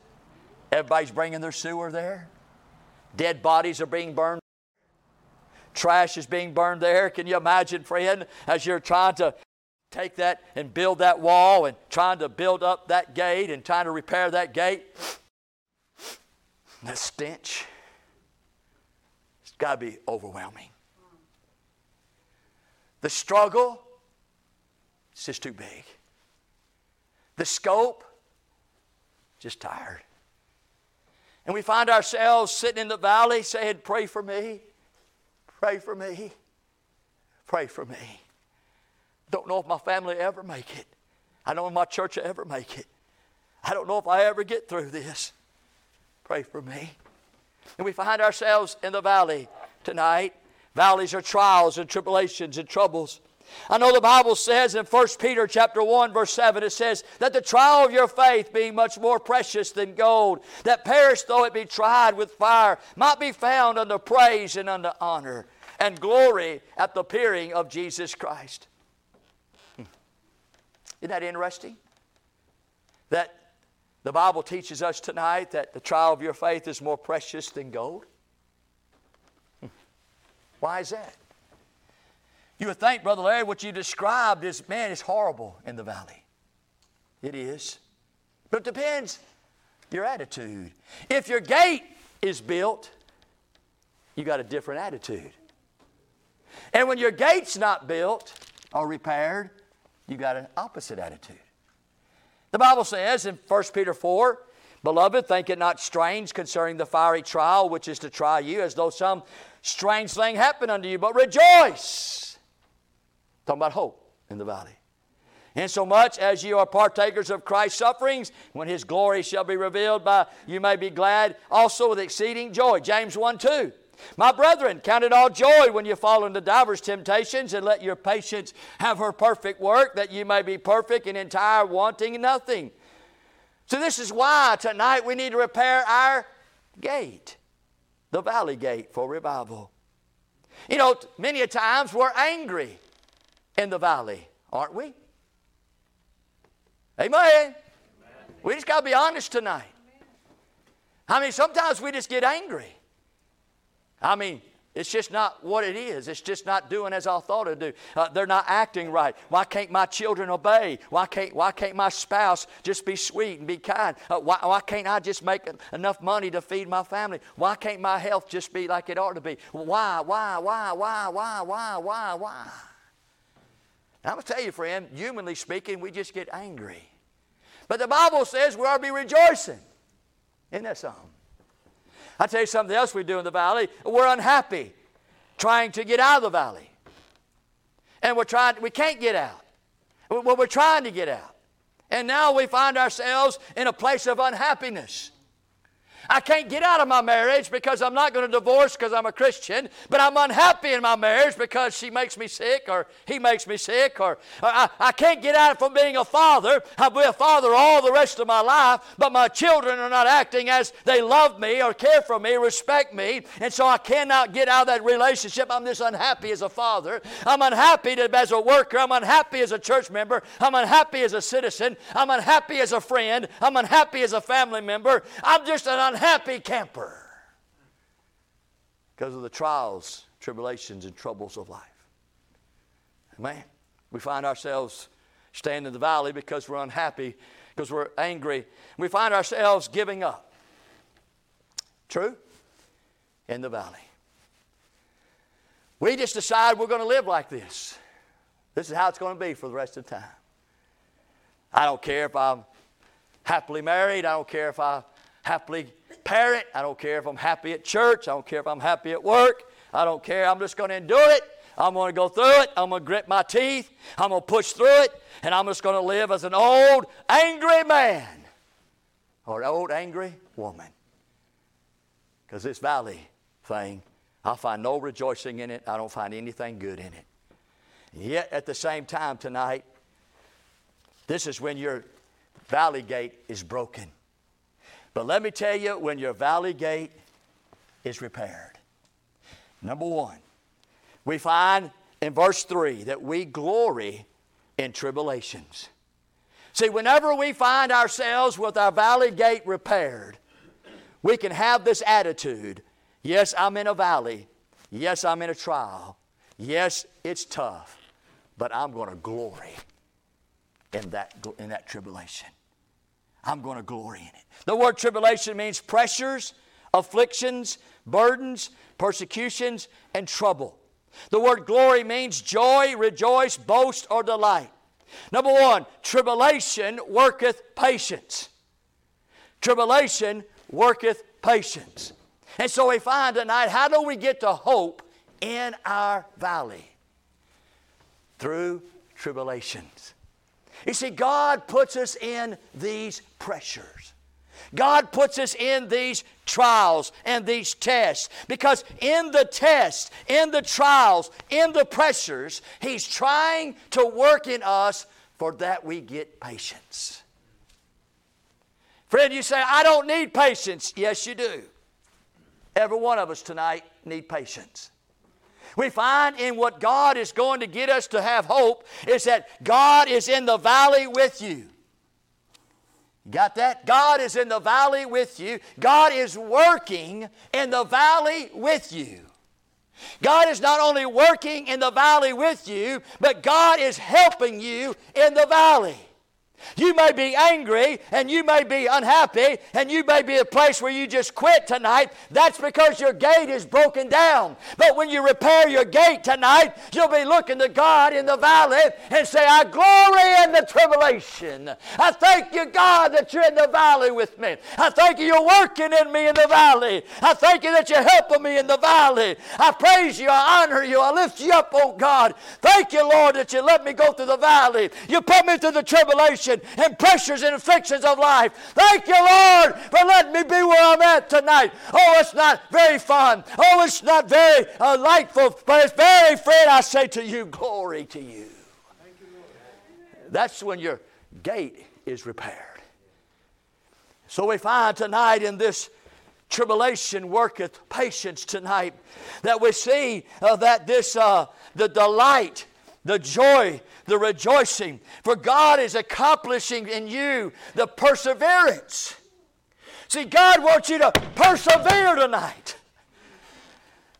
Everybody's bringing their sewer there. Dead bodies are being burned. Trash is being burned there. Can you imagine, friend, as you're trying to take that and build that wall and trying to build up that gate and trying to repair that gate. That stench. It's got to be overwhelming. The struggle, it's just too big. The scope, just tired. And we find ourselves sitting in the valley saying, Pray for me, pray for me, pray for me. Don't know if my family ever make it. I don't know if my church ever make it. I don't know if I ever get through this. Pray for me. And we find ourselves in the valley tonight. Valleys are trials and tribulations and troubles. I know the Bible says in 1 Peter chapter 1 verse 7 it says that the trial of your faith being much more precious than gold that perish though it be tried with fire might be found unto praise and unto honor and glory at the appearing of Jesus Christ. Hmm. Isn't that interesting? That the Bible teaches us tonight that the trial of your faith is more precious than gold. Hmm. Why is that? You would think, Brother Larry, what you described is, man, it's horrible in the valley. It is. But it depends your attitude. If your gate is built, you got a different attitude. And when your gate's not built or repaired, you got an opposite attitude. The Bible says in 1 Peter 4, Beloved, think it not strange concerning the fiery trial which is to try you, as though some strange thing happened unto you, but rejoice. Talking about hope in the valley. Insomuch as you are partakers of Christ's sufferings, when his glory shall be revealed by you may be glad also with exceeding joy. James 1 2. My brethren, count it all joy when you fall into divers temptations, and let your patience have her perfect work, that you may be perfect and entire, wanting nothing. So, this is why tonight we need to repair our gate, the valley gate for revival. You know, many a times we're angry in the valley, aren't we? Amen. Amen. We just got to be honest tonight. I mean, sometimes we just get angry. I mean, it's just not what it is. It's just not doing as I thought it'd do. Uh, they're not acting right. Why can't my children obey? Why can't, why can't my spouse just be sweet and be kind? Uh, why, why can't I just make enough money to feed my family? Why can't my health just be like it ought to be? Why, why, why, why, why, why, why, why? I'm going to tell you, friend, humanly speaking, we just get angry. But the Bible says we ought to be rejoicing. Isn't that something? I tell you something else we do in the valley. We're unhappy trying to get out of the valley. And we're trying, we can't get out. Well, we're trying to get out. And now we find ourselves in a place of unhappiness. I can't get out of my marriage because I'm not going to divorce because I'm a Christian, but I'm unhappy in my marriage because she makes me sick or he makes me sick, or, or I, I can't get out from being a father. I'll be a father all the rest of my life, but my children are not acting as they love me or care for me, respect me, and so I cannot get out of that relationship. I'm just unhappy as a father. I'm unhappy as a worker. I'm unhappy as a church member. I'm unhappy as a citizen. I'm unhappy as a friend. I'm unhappy as a family member. I'm just an unhappy camper because of the trials, tribulations, and troubles of life. Man, we find ourselves staying in the valley because we're unhappy, because we're angry. We find ourselves giving up. True? In the valley. We just decide we're going to live like this. This is how it's going to be for the rest of the time. I don't care if I'm happily married. I don't care if I happily parent. I don't care if I'm happy at church. I don't care if I'm happy at work. I don't care. I'm just going to endure it. I'm going to go through it. I'm going to grit my teeth. I'm going to push through it. And I'm just going to live as an old, angry man or old, angry woman. Because this valley thing, I find no rejoicing in it. I don't find anything good in it. And yet, at the same time tonight, this is when your valley gate is broken. But let me tell you, when your valley gate is repaired, number one, we find in verse 3 that we glory in tribulations. See, whenever we find ourselves with our valley gate repaired, we can have this attitude yes, I'm in a valley. Yes, I'm in a trial. Yes, it's tough, but I'm going to glory in that, in that tribulation. I'm going to glory in it. The word tribulation means pressures, afflictions, burdens, persecutions, and trouble. The word glory means joy, rejoice, boast, or delight. Number one, tribulation worketh patience. Tribulation worketh patience. And so we find tonight how do we get to hope in our valley? Through tribulations. You see, God puts us in these pressures. God puts us in these trials and these tests because in the tests, in the trials, in the pressures, He's trying to work in us for that we get patience. Friend, you say, I don't need patience. Yes, you do. Every one of us tonight need patience. We find in what God is going to get us to have hope is that God is in the valley with you. Got that? God is in the valley with you. God is working in the valley with you. God is not only working in the valley with you, but God is helping you in the valley. You may be angry and you may be unhappy and you may be a place where you just quit tonight. That's because your gate is broken down. But when you repair your gate tonight, you'll be looking to God in the valley and say, I glory in the tribulation. I thank you, God, that you're in the valley with me. I thank you you're working in me in the valley. I thank you that you're helping me in the valley. I praise you, I honor you, I lift you up, oh God. Thank you, Lord, that you let me go through the valley. You put me through the tribulation and pressures and afflictions of life. Thank you, Lord, for letting me be where I'm at tonight. Oh, it's not very fun. Oh, it's not very uh, delightful, but it's very, friend, I say to you, glory to you. That's when your gate is repaired. So we find tonight in this tribulation worketh patience tonight that we see uh, that this uh, the delight the joy the rejoicing. For God is accomplishing in you the perseverance. See, God wants you to persevere tonight.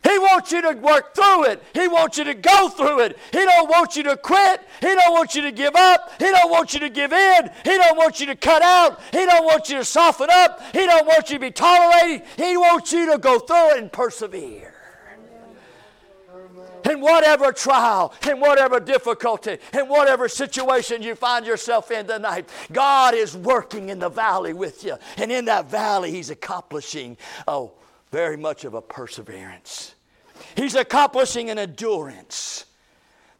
He wants you to work through it. He wants you to go through it. He don't want you to quit. He don't want you to give up. He don't want you to give in. He don't want you to cut out. He don't want you to soften up. He don't want you to be tolerated. He wants you to go through it and persevere in whatever trial, in whatever difficulty, in whatever situation you find yourself in tonight, God is working in the valley with you. And in that valley, He's accomplishing, oh, very much of a perseverance. He's accomplishing an endurance.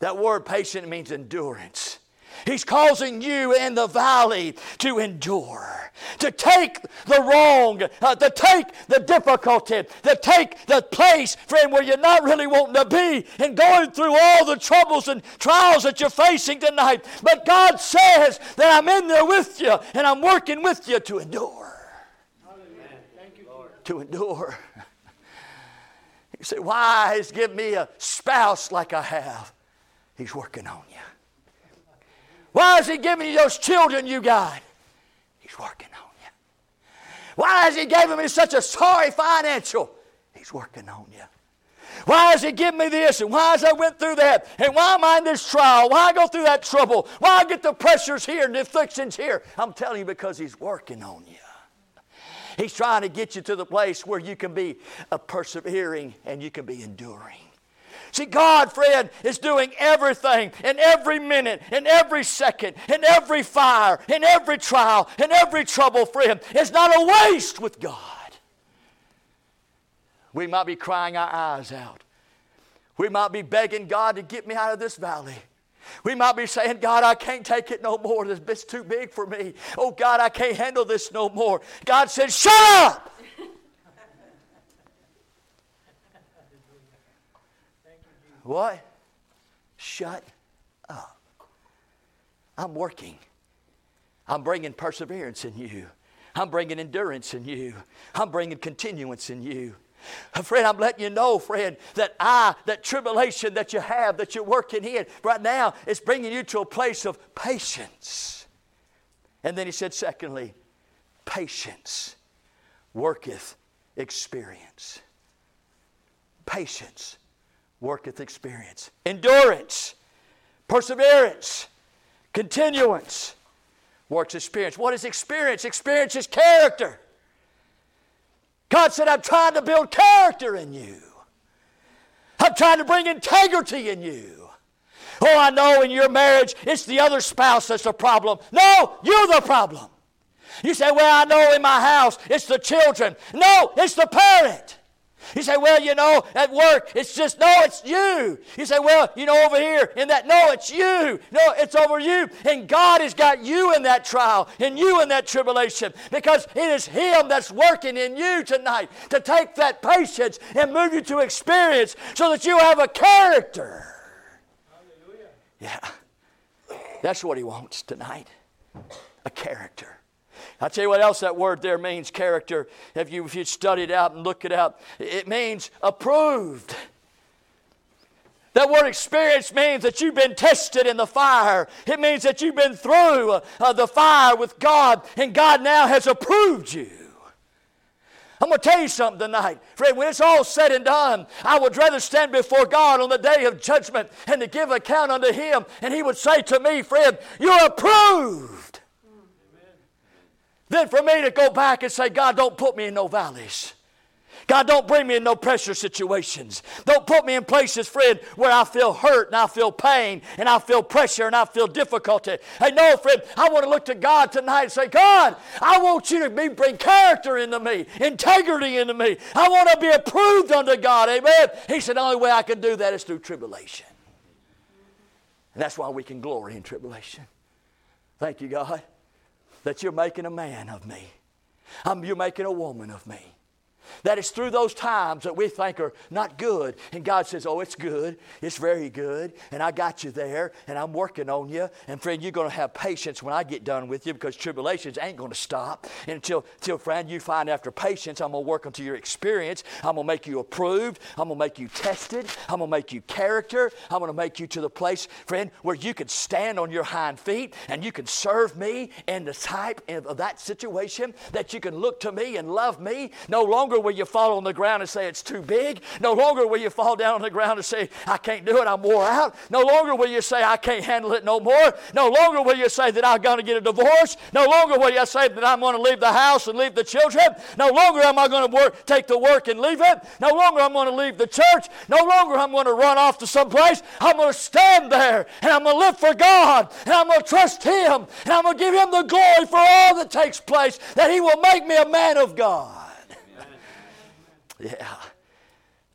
That word patient means endurance. He's causing you in the valley to endure, to take the wrong, uh, to take the difficulty, to take the place, friend, where you're not really wanting to be and going through all the troubles and trials that you're facing tonight. But God says that I'm in there with you and I'm working with you to endure. To endure. You say, Why has given me a spouse like I have? He's working on you. Why is He giving you those children you got? He's working on you. Why has He given me such a sorry financial? He's working on you. Why has He given me this? And why has I went through that? And why am I in this trial? Why I go through that trouble? Why I get the pressures here and the afflictions here? I'm telling you because He's working on you. He's trying to get you to the place where you can be a persevering and you can be enduring. See, God, friend, is doing everything in every minute, in every second, in every fire, in every trial, in every trouble, friend. It's not a waste with God. We might be crying our eyes out. We might be begging God to get me out of this valley. We might be saying, God, I can't take it no more. This bit's too big for me. Oh, God, I can't handle this no more. God said, Shut up! What? Shut up. I'm working. I'm bringing perseverance in you. I'm bringing endurance in you. I'm bringing continuance in you. Uh, friend, I'm letting you know, friend, that I, that tribulation that you have, that you're working in right now, is bringing you to a place of patience. And then he said, secondly, patience worketh experience. Patience worketh experience. Endurance, perseverance, continuance works experience. What is experience? Experience is character. God said, I'm trying to build character in you. I'm trying to bring integrity in you. Oh, I know in your marriage it's the other spouse that's the problem. No, you're the problem. You say, Well, I know in my house it's the children. No, it's the parent. You say, well, you know, at work, it's just, no, it's you. You say, well, you know, over here in that, no, it's you. No, it's over you. And God has got you in that trial and you in that tribulation because it is Him that's working in you tonight to take that patience and move you to experience so that you have a character. Hallelujah. Yeah. That's what He wants tonight a character. I'll tell you what else that word there means character. If you, if you study it out and look it out, it means approved. That word experience means that you've been tested in the fire. It means that you've been through uh, the fire with God, and God now has approved you. I'm going to tell you something tonight. Friend, when it's all said and done, I would rather stand before God on the day of judgment and to give account unto Him, and He would say to me, friend, you're approved. Then for me to go back and say, God, don't put me in no valleys. God, don't bring me in no pressure situations. Don't put me in places, friend, where I feel hurt and I feel pain and I feel pressure and I feel difficulty. Hey, no, friend, I want to look to God tonight and say, God, I want you to be, bring character into me, integrity into me. I want to be approved unto God. Amen. He said, the only way I can do that is through tribulation. And that's why we can glory in tribulation. Thank you, God that you're making a man of me. I'm, you're making a woman of me. That is through those times that we think are not good. And God says, Oh, it's good. It's very good. And I got you there. And I'm working on you. And friend, you're going to have patience when I get done with you because tribulations ain't going to stop. And until, until, friend, you find after patience, I'm going to work until your experience. I'm going to make you approved. I'm going to make you tested. I'm going to make you character. I'm going to make you to the place, friend, where you can stand on your hind feet and you can serve me in the type of that situation that you can look to me and love me. No longer longer will you fall on the ground and say it's too big. No longer will you fall down on the ground and say, I can't do it, I'm wore out. No longer will you say, I can't handle it no more. No longer will you say that I'm going to get a divorce. No longer will you say that I'm going to leave the house and leave the children. No longer am I going to work, take the work and leave it. No longer I'm going to leave the church. No longer I'm going to run off to some place. I'm going to stand there and I'm going to live for God and I'm going to trust Him and I'm going to give Him the glory for all that takes place that He will make me a man of God. Yeah,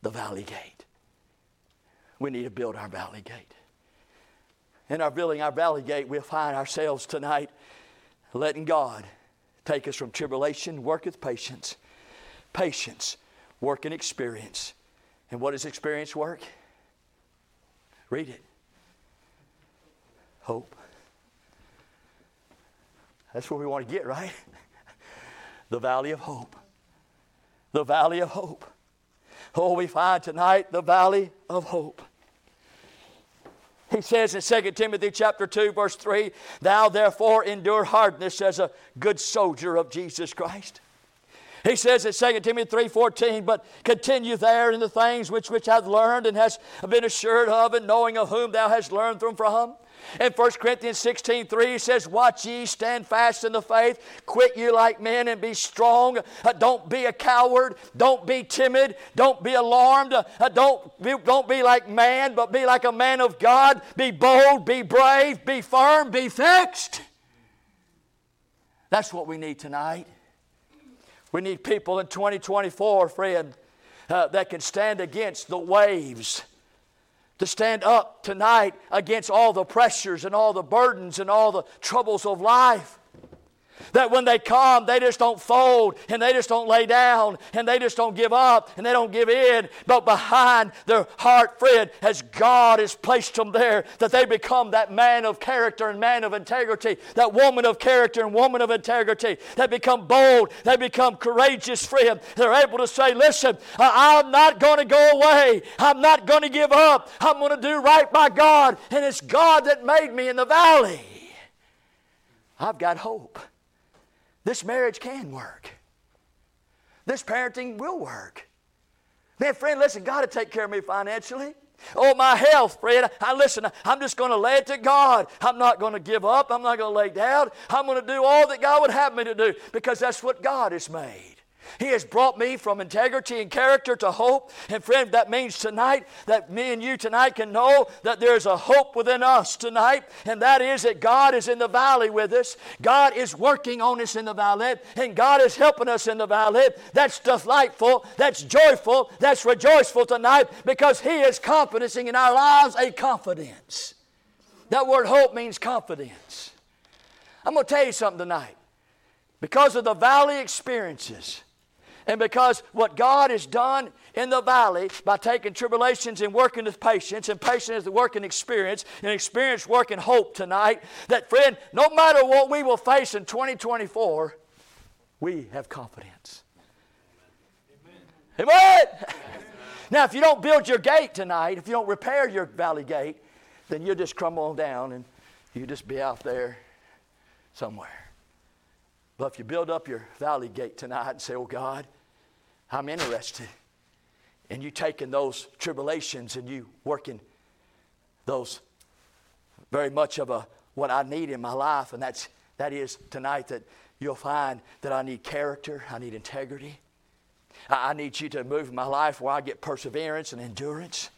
the valley gate. We need to build our valley gate. in our building our valley gate, we'll find ourselves tonight letting God take us from tribulation, worketh patience, patience, work and experience. And what does experience work? Read it. Hope. That's where we want to get, right? the valley of hope. The valley of hope. Oh, we find tonight the valley of hope. He says in 2 Timothy chapter 2, verse 3, Thou therefore endure hardness as a good soldier of Jesus Christ. He says in 2 Timothy 3.14, But continue there in the things which, which hath learned and hast been assured of, and knowing of whom thou hast learned them from, in 1 Corinthians 16 3, he says, Watch ye, stand fast in the faith, quit you like men, and be strong. Uh, don't be a coward. Don't be timid. Don't be alarmed. Uh, don't, be, don't be like man, but be like a man of God. Be bold, be brave, be firm, be fixed. That's what we need tonight. We need people in 2024, friend, uh, that can stand against the waves to stand up tonight against all the pressures and all the burdens and all the troubles of life. That when they come, they just don't fold and they just don't lay down and they just don't give up and they don't give in. But behind their heart, friend, as God has placed them there, that they become that man of character and man of integrity, that woman of character and woman of integrity. They become bold, they become courageous, friend. They're able to say, Listen, I'm not going to go away, I'm not going to give up, I'm going to do right by God, and it's God that made me in the valley. I've got hope. This marriage can work. This parenting will work. Man, friend, listen, God will take care of me financially. Oh, my health, friend. I listen, I'm just going to lay it to God. I'm not going to give up. I'm not going to lay down. I'm going to do all that God would have me to do because that's what God has made. He has brought me from integrity and character to hope. And friend, that means tonight that me and you tonight can know that there's a hope within us tonight, and that is that God is in the valley with us. God is working on us in the valley, and God is helping us in the valley. That's delightful, that's joyful, that's rejoiceful tonight because He is confidencing in our lives a confidence. That word hope means confidence. I'm going to tell you something tonight. Because of the valley experiences, and because what God has done in the valley by taking tribulations and working with patience, and patience is the working experience, and experience working hope tonight, that friend, no matter what we will face in 2024, we have confidence. Amen. Amen. now, if you don't build your gate tonight, if you don't repair your valley gate, then you'll just crumble down and you'll just be out there somewhere. But if you build up your valley gate tonight and say, Oh God, I'm interested in you taking those tribulations and you working those very much of a what I need in my life, and that's that is tonight that you'll find that I need character, I need integrity. I, I need you to move my life where I get perseverance and endurance.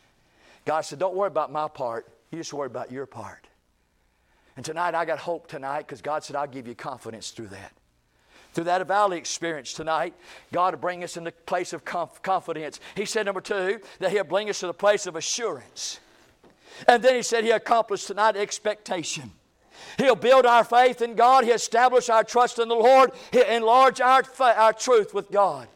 God said, Don't worry about my part, you just worry about your part. And tonight I got hope tonight because God said, I'll give you confidence through that through that valley experience tonight, God will bring us in the place of confidence. He said, number two, that He'll bring us to the place of assurance. And then He said, He accomplished tonight expectation. He'll build our faith in God. He'll establish our trust in the Lord. He'll enlarge our, our truth with God.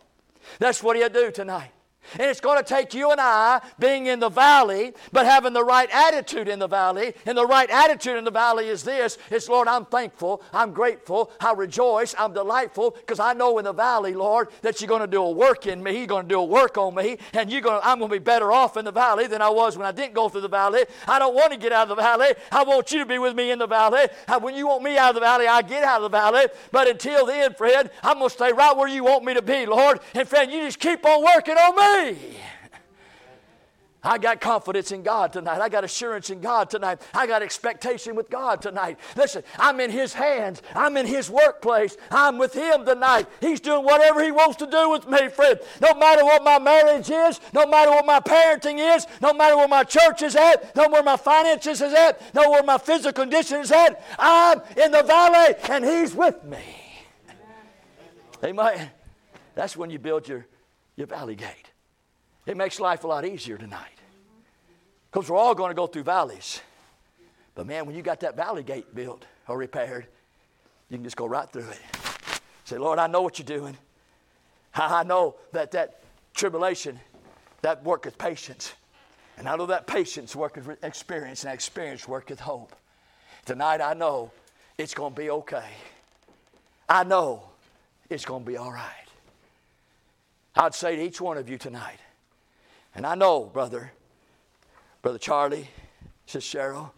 That's what He'll do tonight. And it's going to take you and I being in the valley, but having the right attitude in the valley. And the right attitude in the valley is this it's Lord, I'm thankful, I'm grateful, I rejoice, I'm delightful, because I know in the valley, Lord, that you're going to do a work in me, you're going to do a work on me, and you're going to, I'm going to be better off in the valley than I was when I didn't go through the valley. I don't want to get out of the valley. I want you to be with me in the valley. When you want me out of the valley, I get out of the valley. But until then, friend, I'm going to stay right where you want me to be, Lord. And friend, you just keep on working on me. I got confidence in God tonight. I got assurance in God tonight. I got expectation with God tonight. Listen, I'm in His hands. I'm in His workplace. I'm with Him tonight. He's doing whatever He wants to do with me, friend. No matter what my marriage is, no matter what my parenting is, no matter where my church is at, no where my finances is at, no where my physical condition is at, I'm in the valley and He's with me. Amen. That's when you build your your valley gate. It makes life a lot easier tonight. Because we're all going to go through valleys. But man, when you got that valley gate built or repaired, you can just go right through it. Say, Lord, I know what you're doing. I know that that tribulation, that worketh patience. And I know that patience worketh experience, and experience worketh hope. Tonight I know it's going to be okay. I know it's going to be all right. I'd say to each one of you tonight, and I know, brother, Brother Charlie, Sister Cheryl,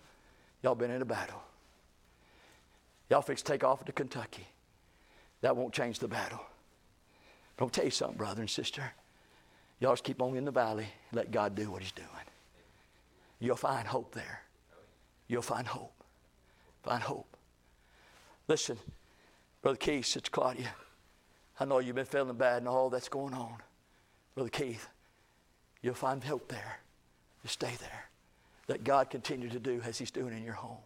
y'all been in a battle. Y'all fix take off to Kentucky. That won't change the battle. But I'll tell you something, brother and sister. Y'all just keep on in the valley. Let God do what He's doing. You'll find hope there. You'll find hope. Find hope. Listen, Brother Keith, Sister Claudia, I know you've been feeling bad and all that's going on. Brother Keith, you'll find hope there. Just stay there. Let God continue to do as He's doing in your home.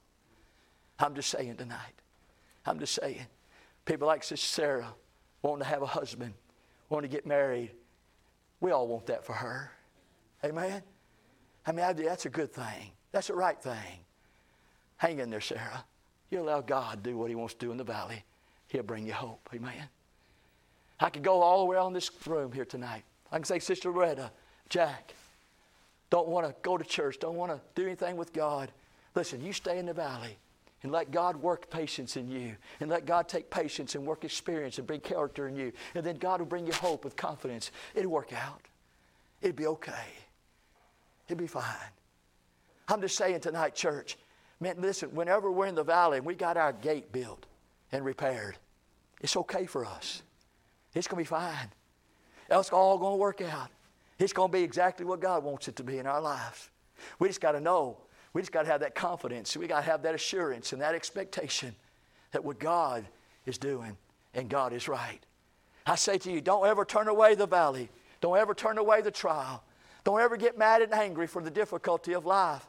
I'm just saying tonight. I'm just saying. People like Sister Sarah wanting to have a husband, wanting to get married. We all want that for her. Amen? I mean, that's a good thing. That's the right thing. Hang in there, Sarah. You allow God to do what He wants to do in the valley, He'll bring you hope. Amen? I could go all the way around this room here tonight. I can say, Sister Loretta, Jack, don't want to go to church, don't want to do anything with God. Listen, you stay in the valley and let God work patience in you and let God take patience and work experience and bring character in you. And then God will bring you hope with confidence. It'll work out. It'll be okay. It'll be fine. I'm just saying tonight, church, man, listen, whenever we're in the valley and we got our gate built and repaired, it's okay for us. It's going to be fine. It's all going to work out. It's going to be exactly what God wants it to be in our lives. We just got to know. We just got to have that confidence. We got to have that assurance and that expectation that what God is doing and God is right. I say to you, don't ever turn away the valley. Don't ever turn away the trial. Don't ever get mad and angry for the difficulty of life.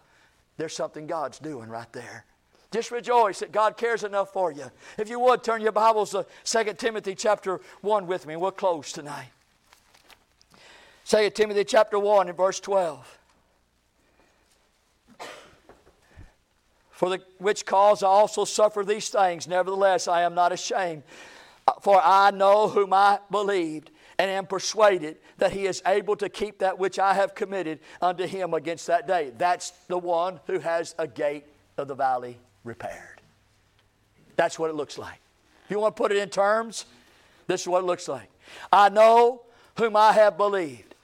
There's something God's doing right there. Just rejoice that God cares enough for you. If you would, turn your Bibles to 2 Timothy chapter 1 with me, we'll close tonight. 2 Timothy chapter 1 and verse 12. For the which cause I also suffer these things, nevertheless I am not ashamed. Uh, for I know whom I believed, and am persuaded that he is able to keep that which I have committed unto him against that day. That's the one who has a gate of the valley repaired. That's what it looks like. If you want to put it in terms, this is what it looks like. I know whom I have believed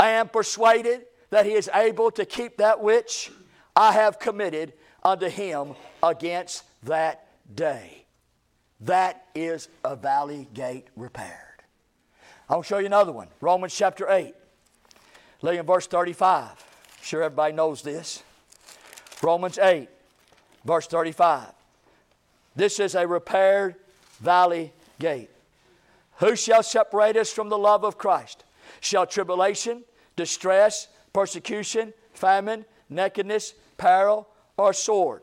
I am persuaded that he is able to keep that which I have committed unto him against that day. That is a valley gate repaired. I'll show you another one. Romans chapter 8. Look in verse 35. I'm sure everybody knows this. Romans 8, verse 35. This is a repaired valley gate. Who shall separate us from the love of Christ? Shall tribulation, distress, persecution, famine, nakedness, peril, or sword.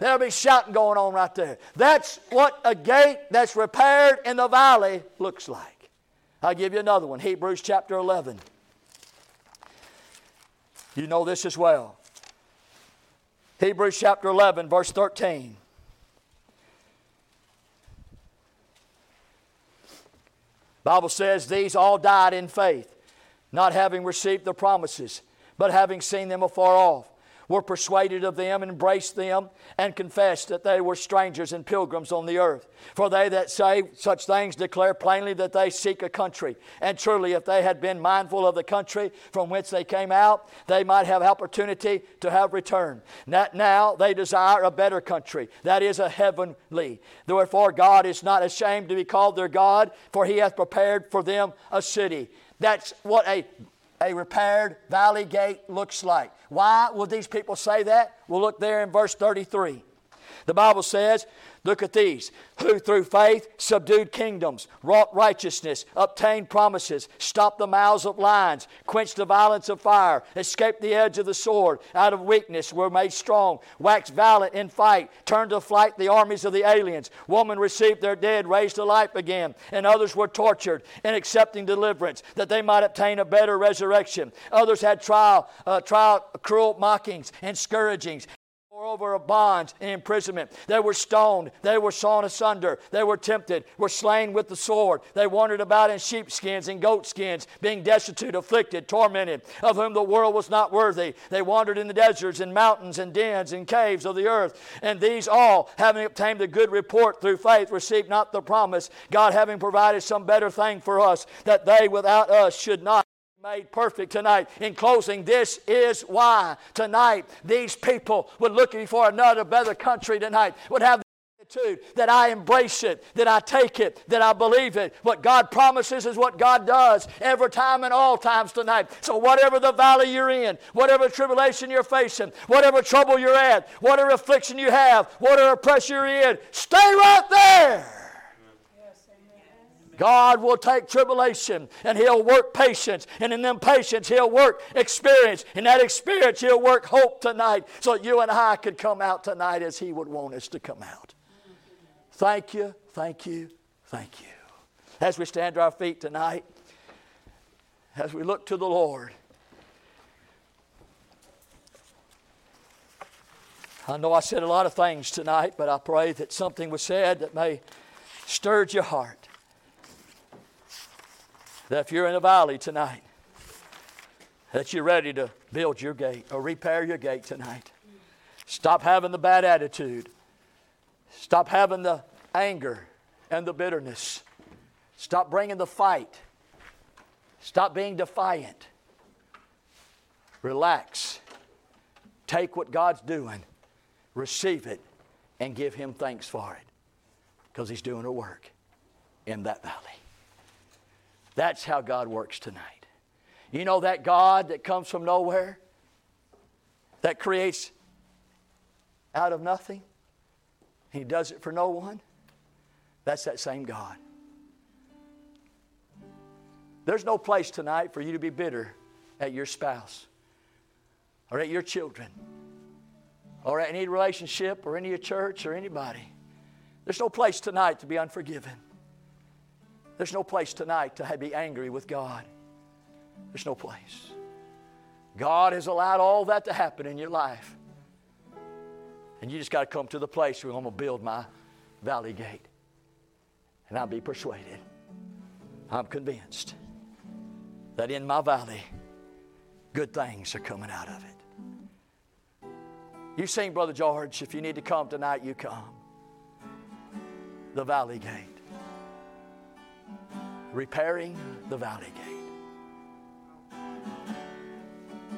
There'll be shouting going on right there. That's what a gate that's repaired in the valley looks like. I'll give you another one Hebrews chapter 11. You know this as well. Hebrews chapter 11, verse 13. Bible says these all died in faith, not having received the promises, but having seen them afar off were persuaded of them embraced them and confessed that they were strangers and pilgrims on the earth. For they that say such things declare plainly that they seek a country. And truly, if they had been mindful of the country from whence they came out, they might have opportunity to have returned. Not now they desire a better country, that is a heavenly. Therefore, God is not ashamed to be called their God, for he hath prepared for them a city. That's what a a repaired valley gate looks like. Why would these people say that? Well, look there in verse 33. The Bible says, look at these, who through faith subdued kingdoms, wrought righteousness, obtained promises, stopped the mouths of lions, quenched the violence of fire, escaped the edge of the sword, out of weakness were made strong, waxed valiant in fight, turned to flight the armies of the aliens. Women received their dead raised to life again, and others were tortured in accepting deliverance, that they might obtain a better resurrection. Others had trial, uh, trial, cruel mockings and scourgings, over of bonds and imprisonment. They were stoned. They were sawn asunder. They were tempted, were slain with the sword. They wandered about in sheepskins and goatskins, being destitute, afflicted, tormented, of whom the world was not worthy. They wandered in the deserts and mountains and dens and caves of the earth. And these all, having obtained a good report through faith, received not the promise, God having provided some better thing for us, that they without us should not made perfect tonight. In closing, this is why tonight these people were looking for another better country tonight would have the attitude that I embrace it, that I take it, that I believe it. What God promises is what God does every time and all times tonight. So, whatever the valley you're in, whatever tribulation you're facing, whatever trouble you're at, whatever affliction you have, whatever pressure you're in, stay right there. God will take tribulation and He'll work patience. And in them patience, He'll work experience. In that experience, He'll work hope tonight so that you and I could come out tonight as He would want us to come out. Thank you, thank you, thank you. As we stand to our feet tonight, as we look to the Lord, I know I said a lot of things tonight, but I pray that something was said that may stir your heart that if you're in a valley tonight, that you're ready to build your gate or repair your gate tonight. Stop having the bad attitude. Stop having the anger and the bitterness. Stop bringing the fight. Stop being defiant. Relax. Take what God's doing, receive it, and give Him thanks for it because He's doing a work in that valley. That's how God works tonight. You know that God that comes from nowhere, that creates out of nothing, He does it for no one? That's that same God. There's no place tonight for you to be bitter at your spouse or at your children or at any relationship or any your church or anybody. There's no place tonight to be unforgiven. There's no place tonight to be angry with God. There's no place. God has allowed all that to happen in your life. And you just got to come to the place where I'm going to build my valley gate. And I'll be persuaded. I'm convinced that in my valley, good things are coming out of it. You sing, Brother George, if you need to come tonight, you come. The valley gate repairing the valley gate.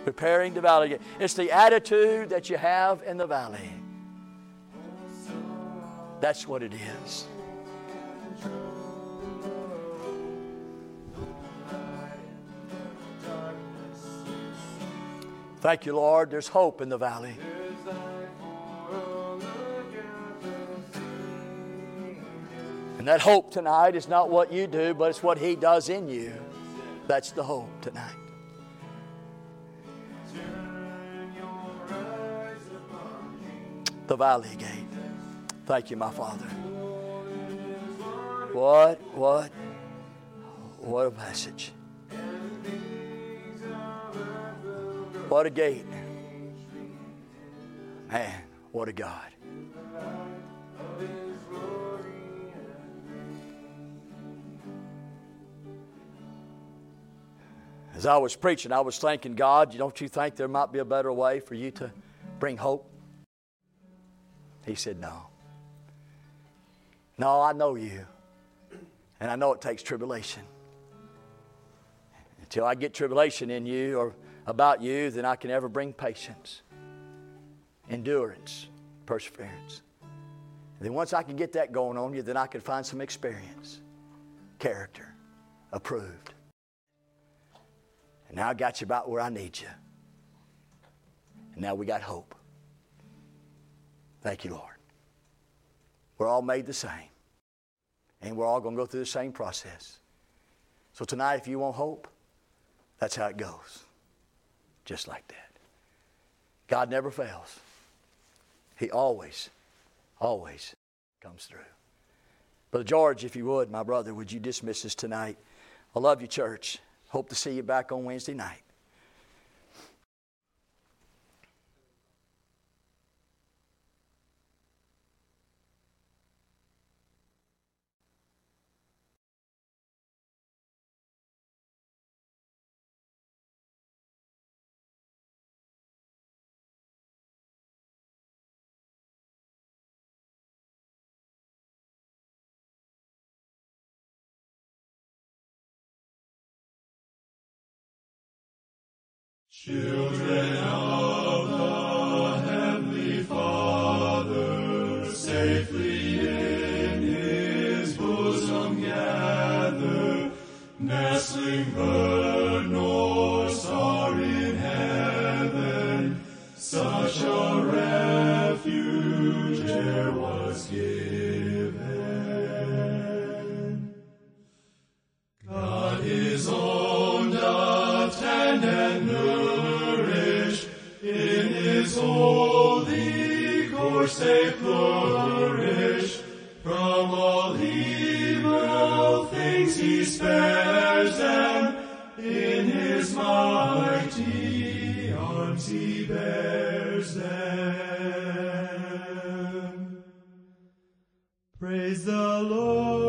Repairing the valley gate. It's the attitude that you have in the valley. That's what it is. Thank you, Lord. There's hope in the valley. And that hope tonight is not what you do, but it's what He does in you. That's the hope tonight. The valley gate. Thank you, my Father. What, what, what a message. What a gate. Man, what a God. As I was preaching, I was thanking God, don't you think there might be a better way for you to bring hope? He said, No. No, I know you. And I know it takes tribulation. Until I get tribulation in you or about you, then I can ever bring patience, endurance, perseverance. And then once I can get that going on you, then I can find some experience, character, approved. And now I got you about where I need you. And now we got hope. Thank you, Lord. We're all made the same. And we're all going to go through the same process. So tonight, if you want hope, that's how it goes. Just like that. God never fails. He always, always comes through. Brother George, if you would, my brother, would you dismiss us tonight? I love you, church. Hope to see you back on Wednesday night. Children of the Heavenly Father, safely in His bosom gather, nestling bird flourish. From all evil things He spares them, in His mighty arms He bears them. Praise the Lord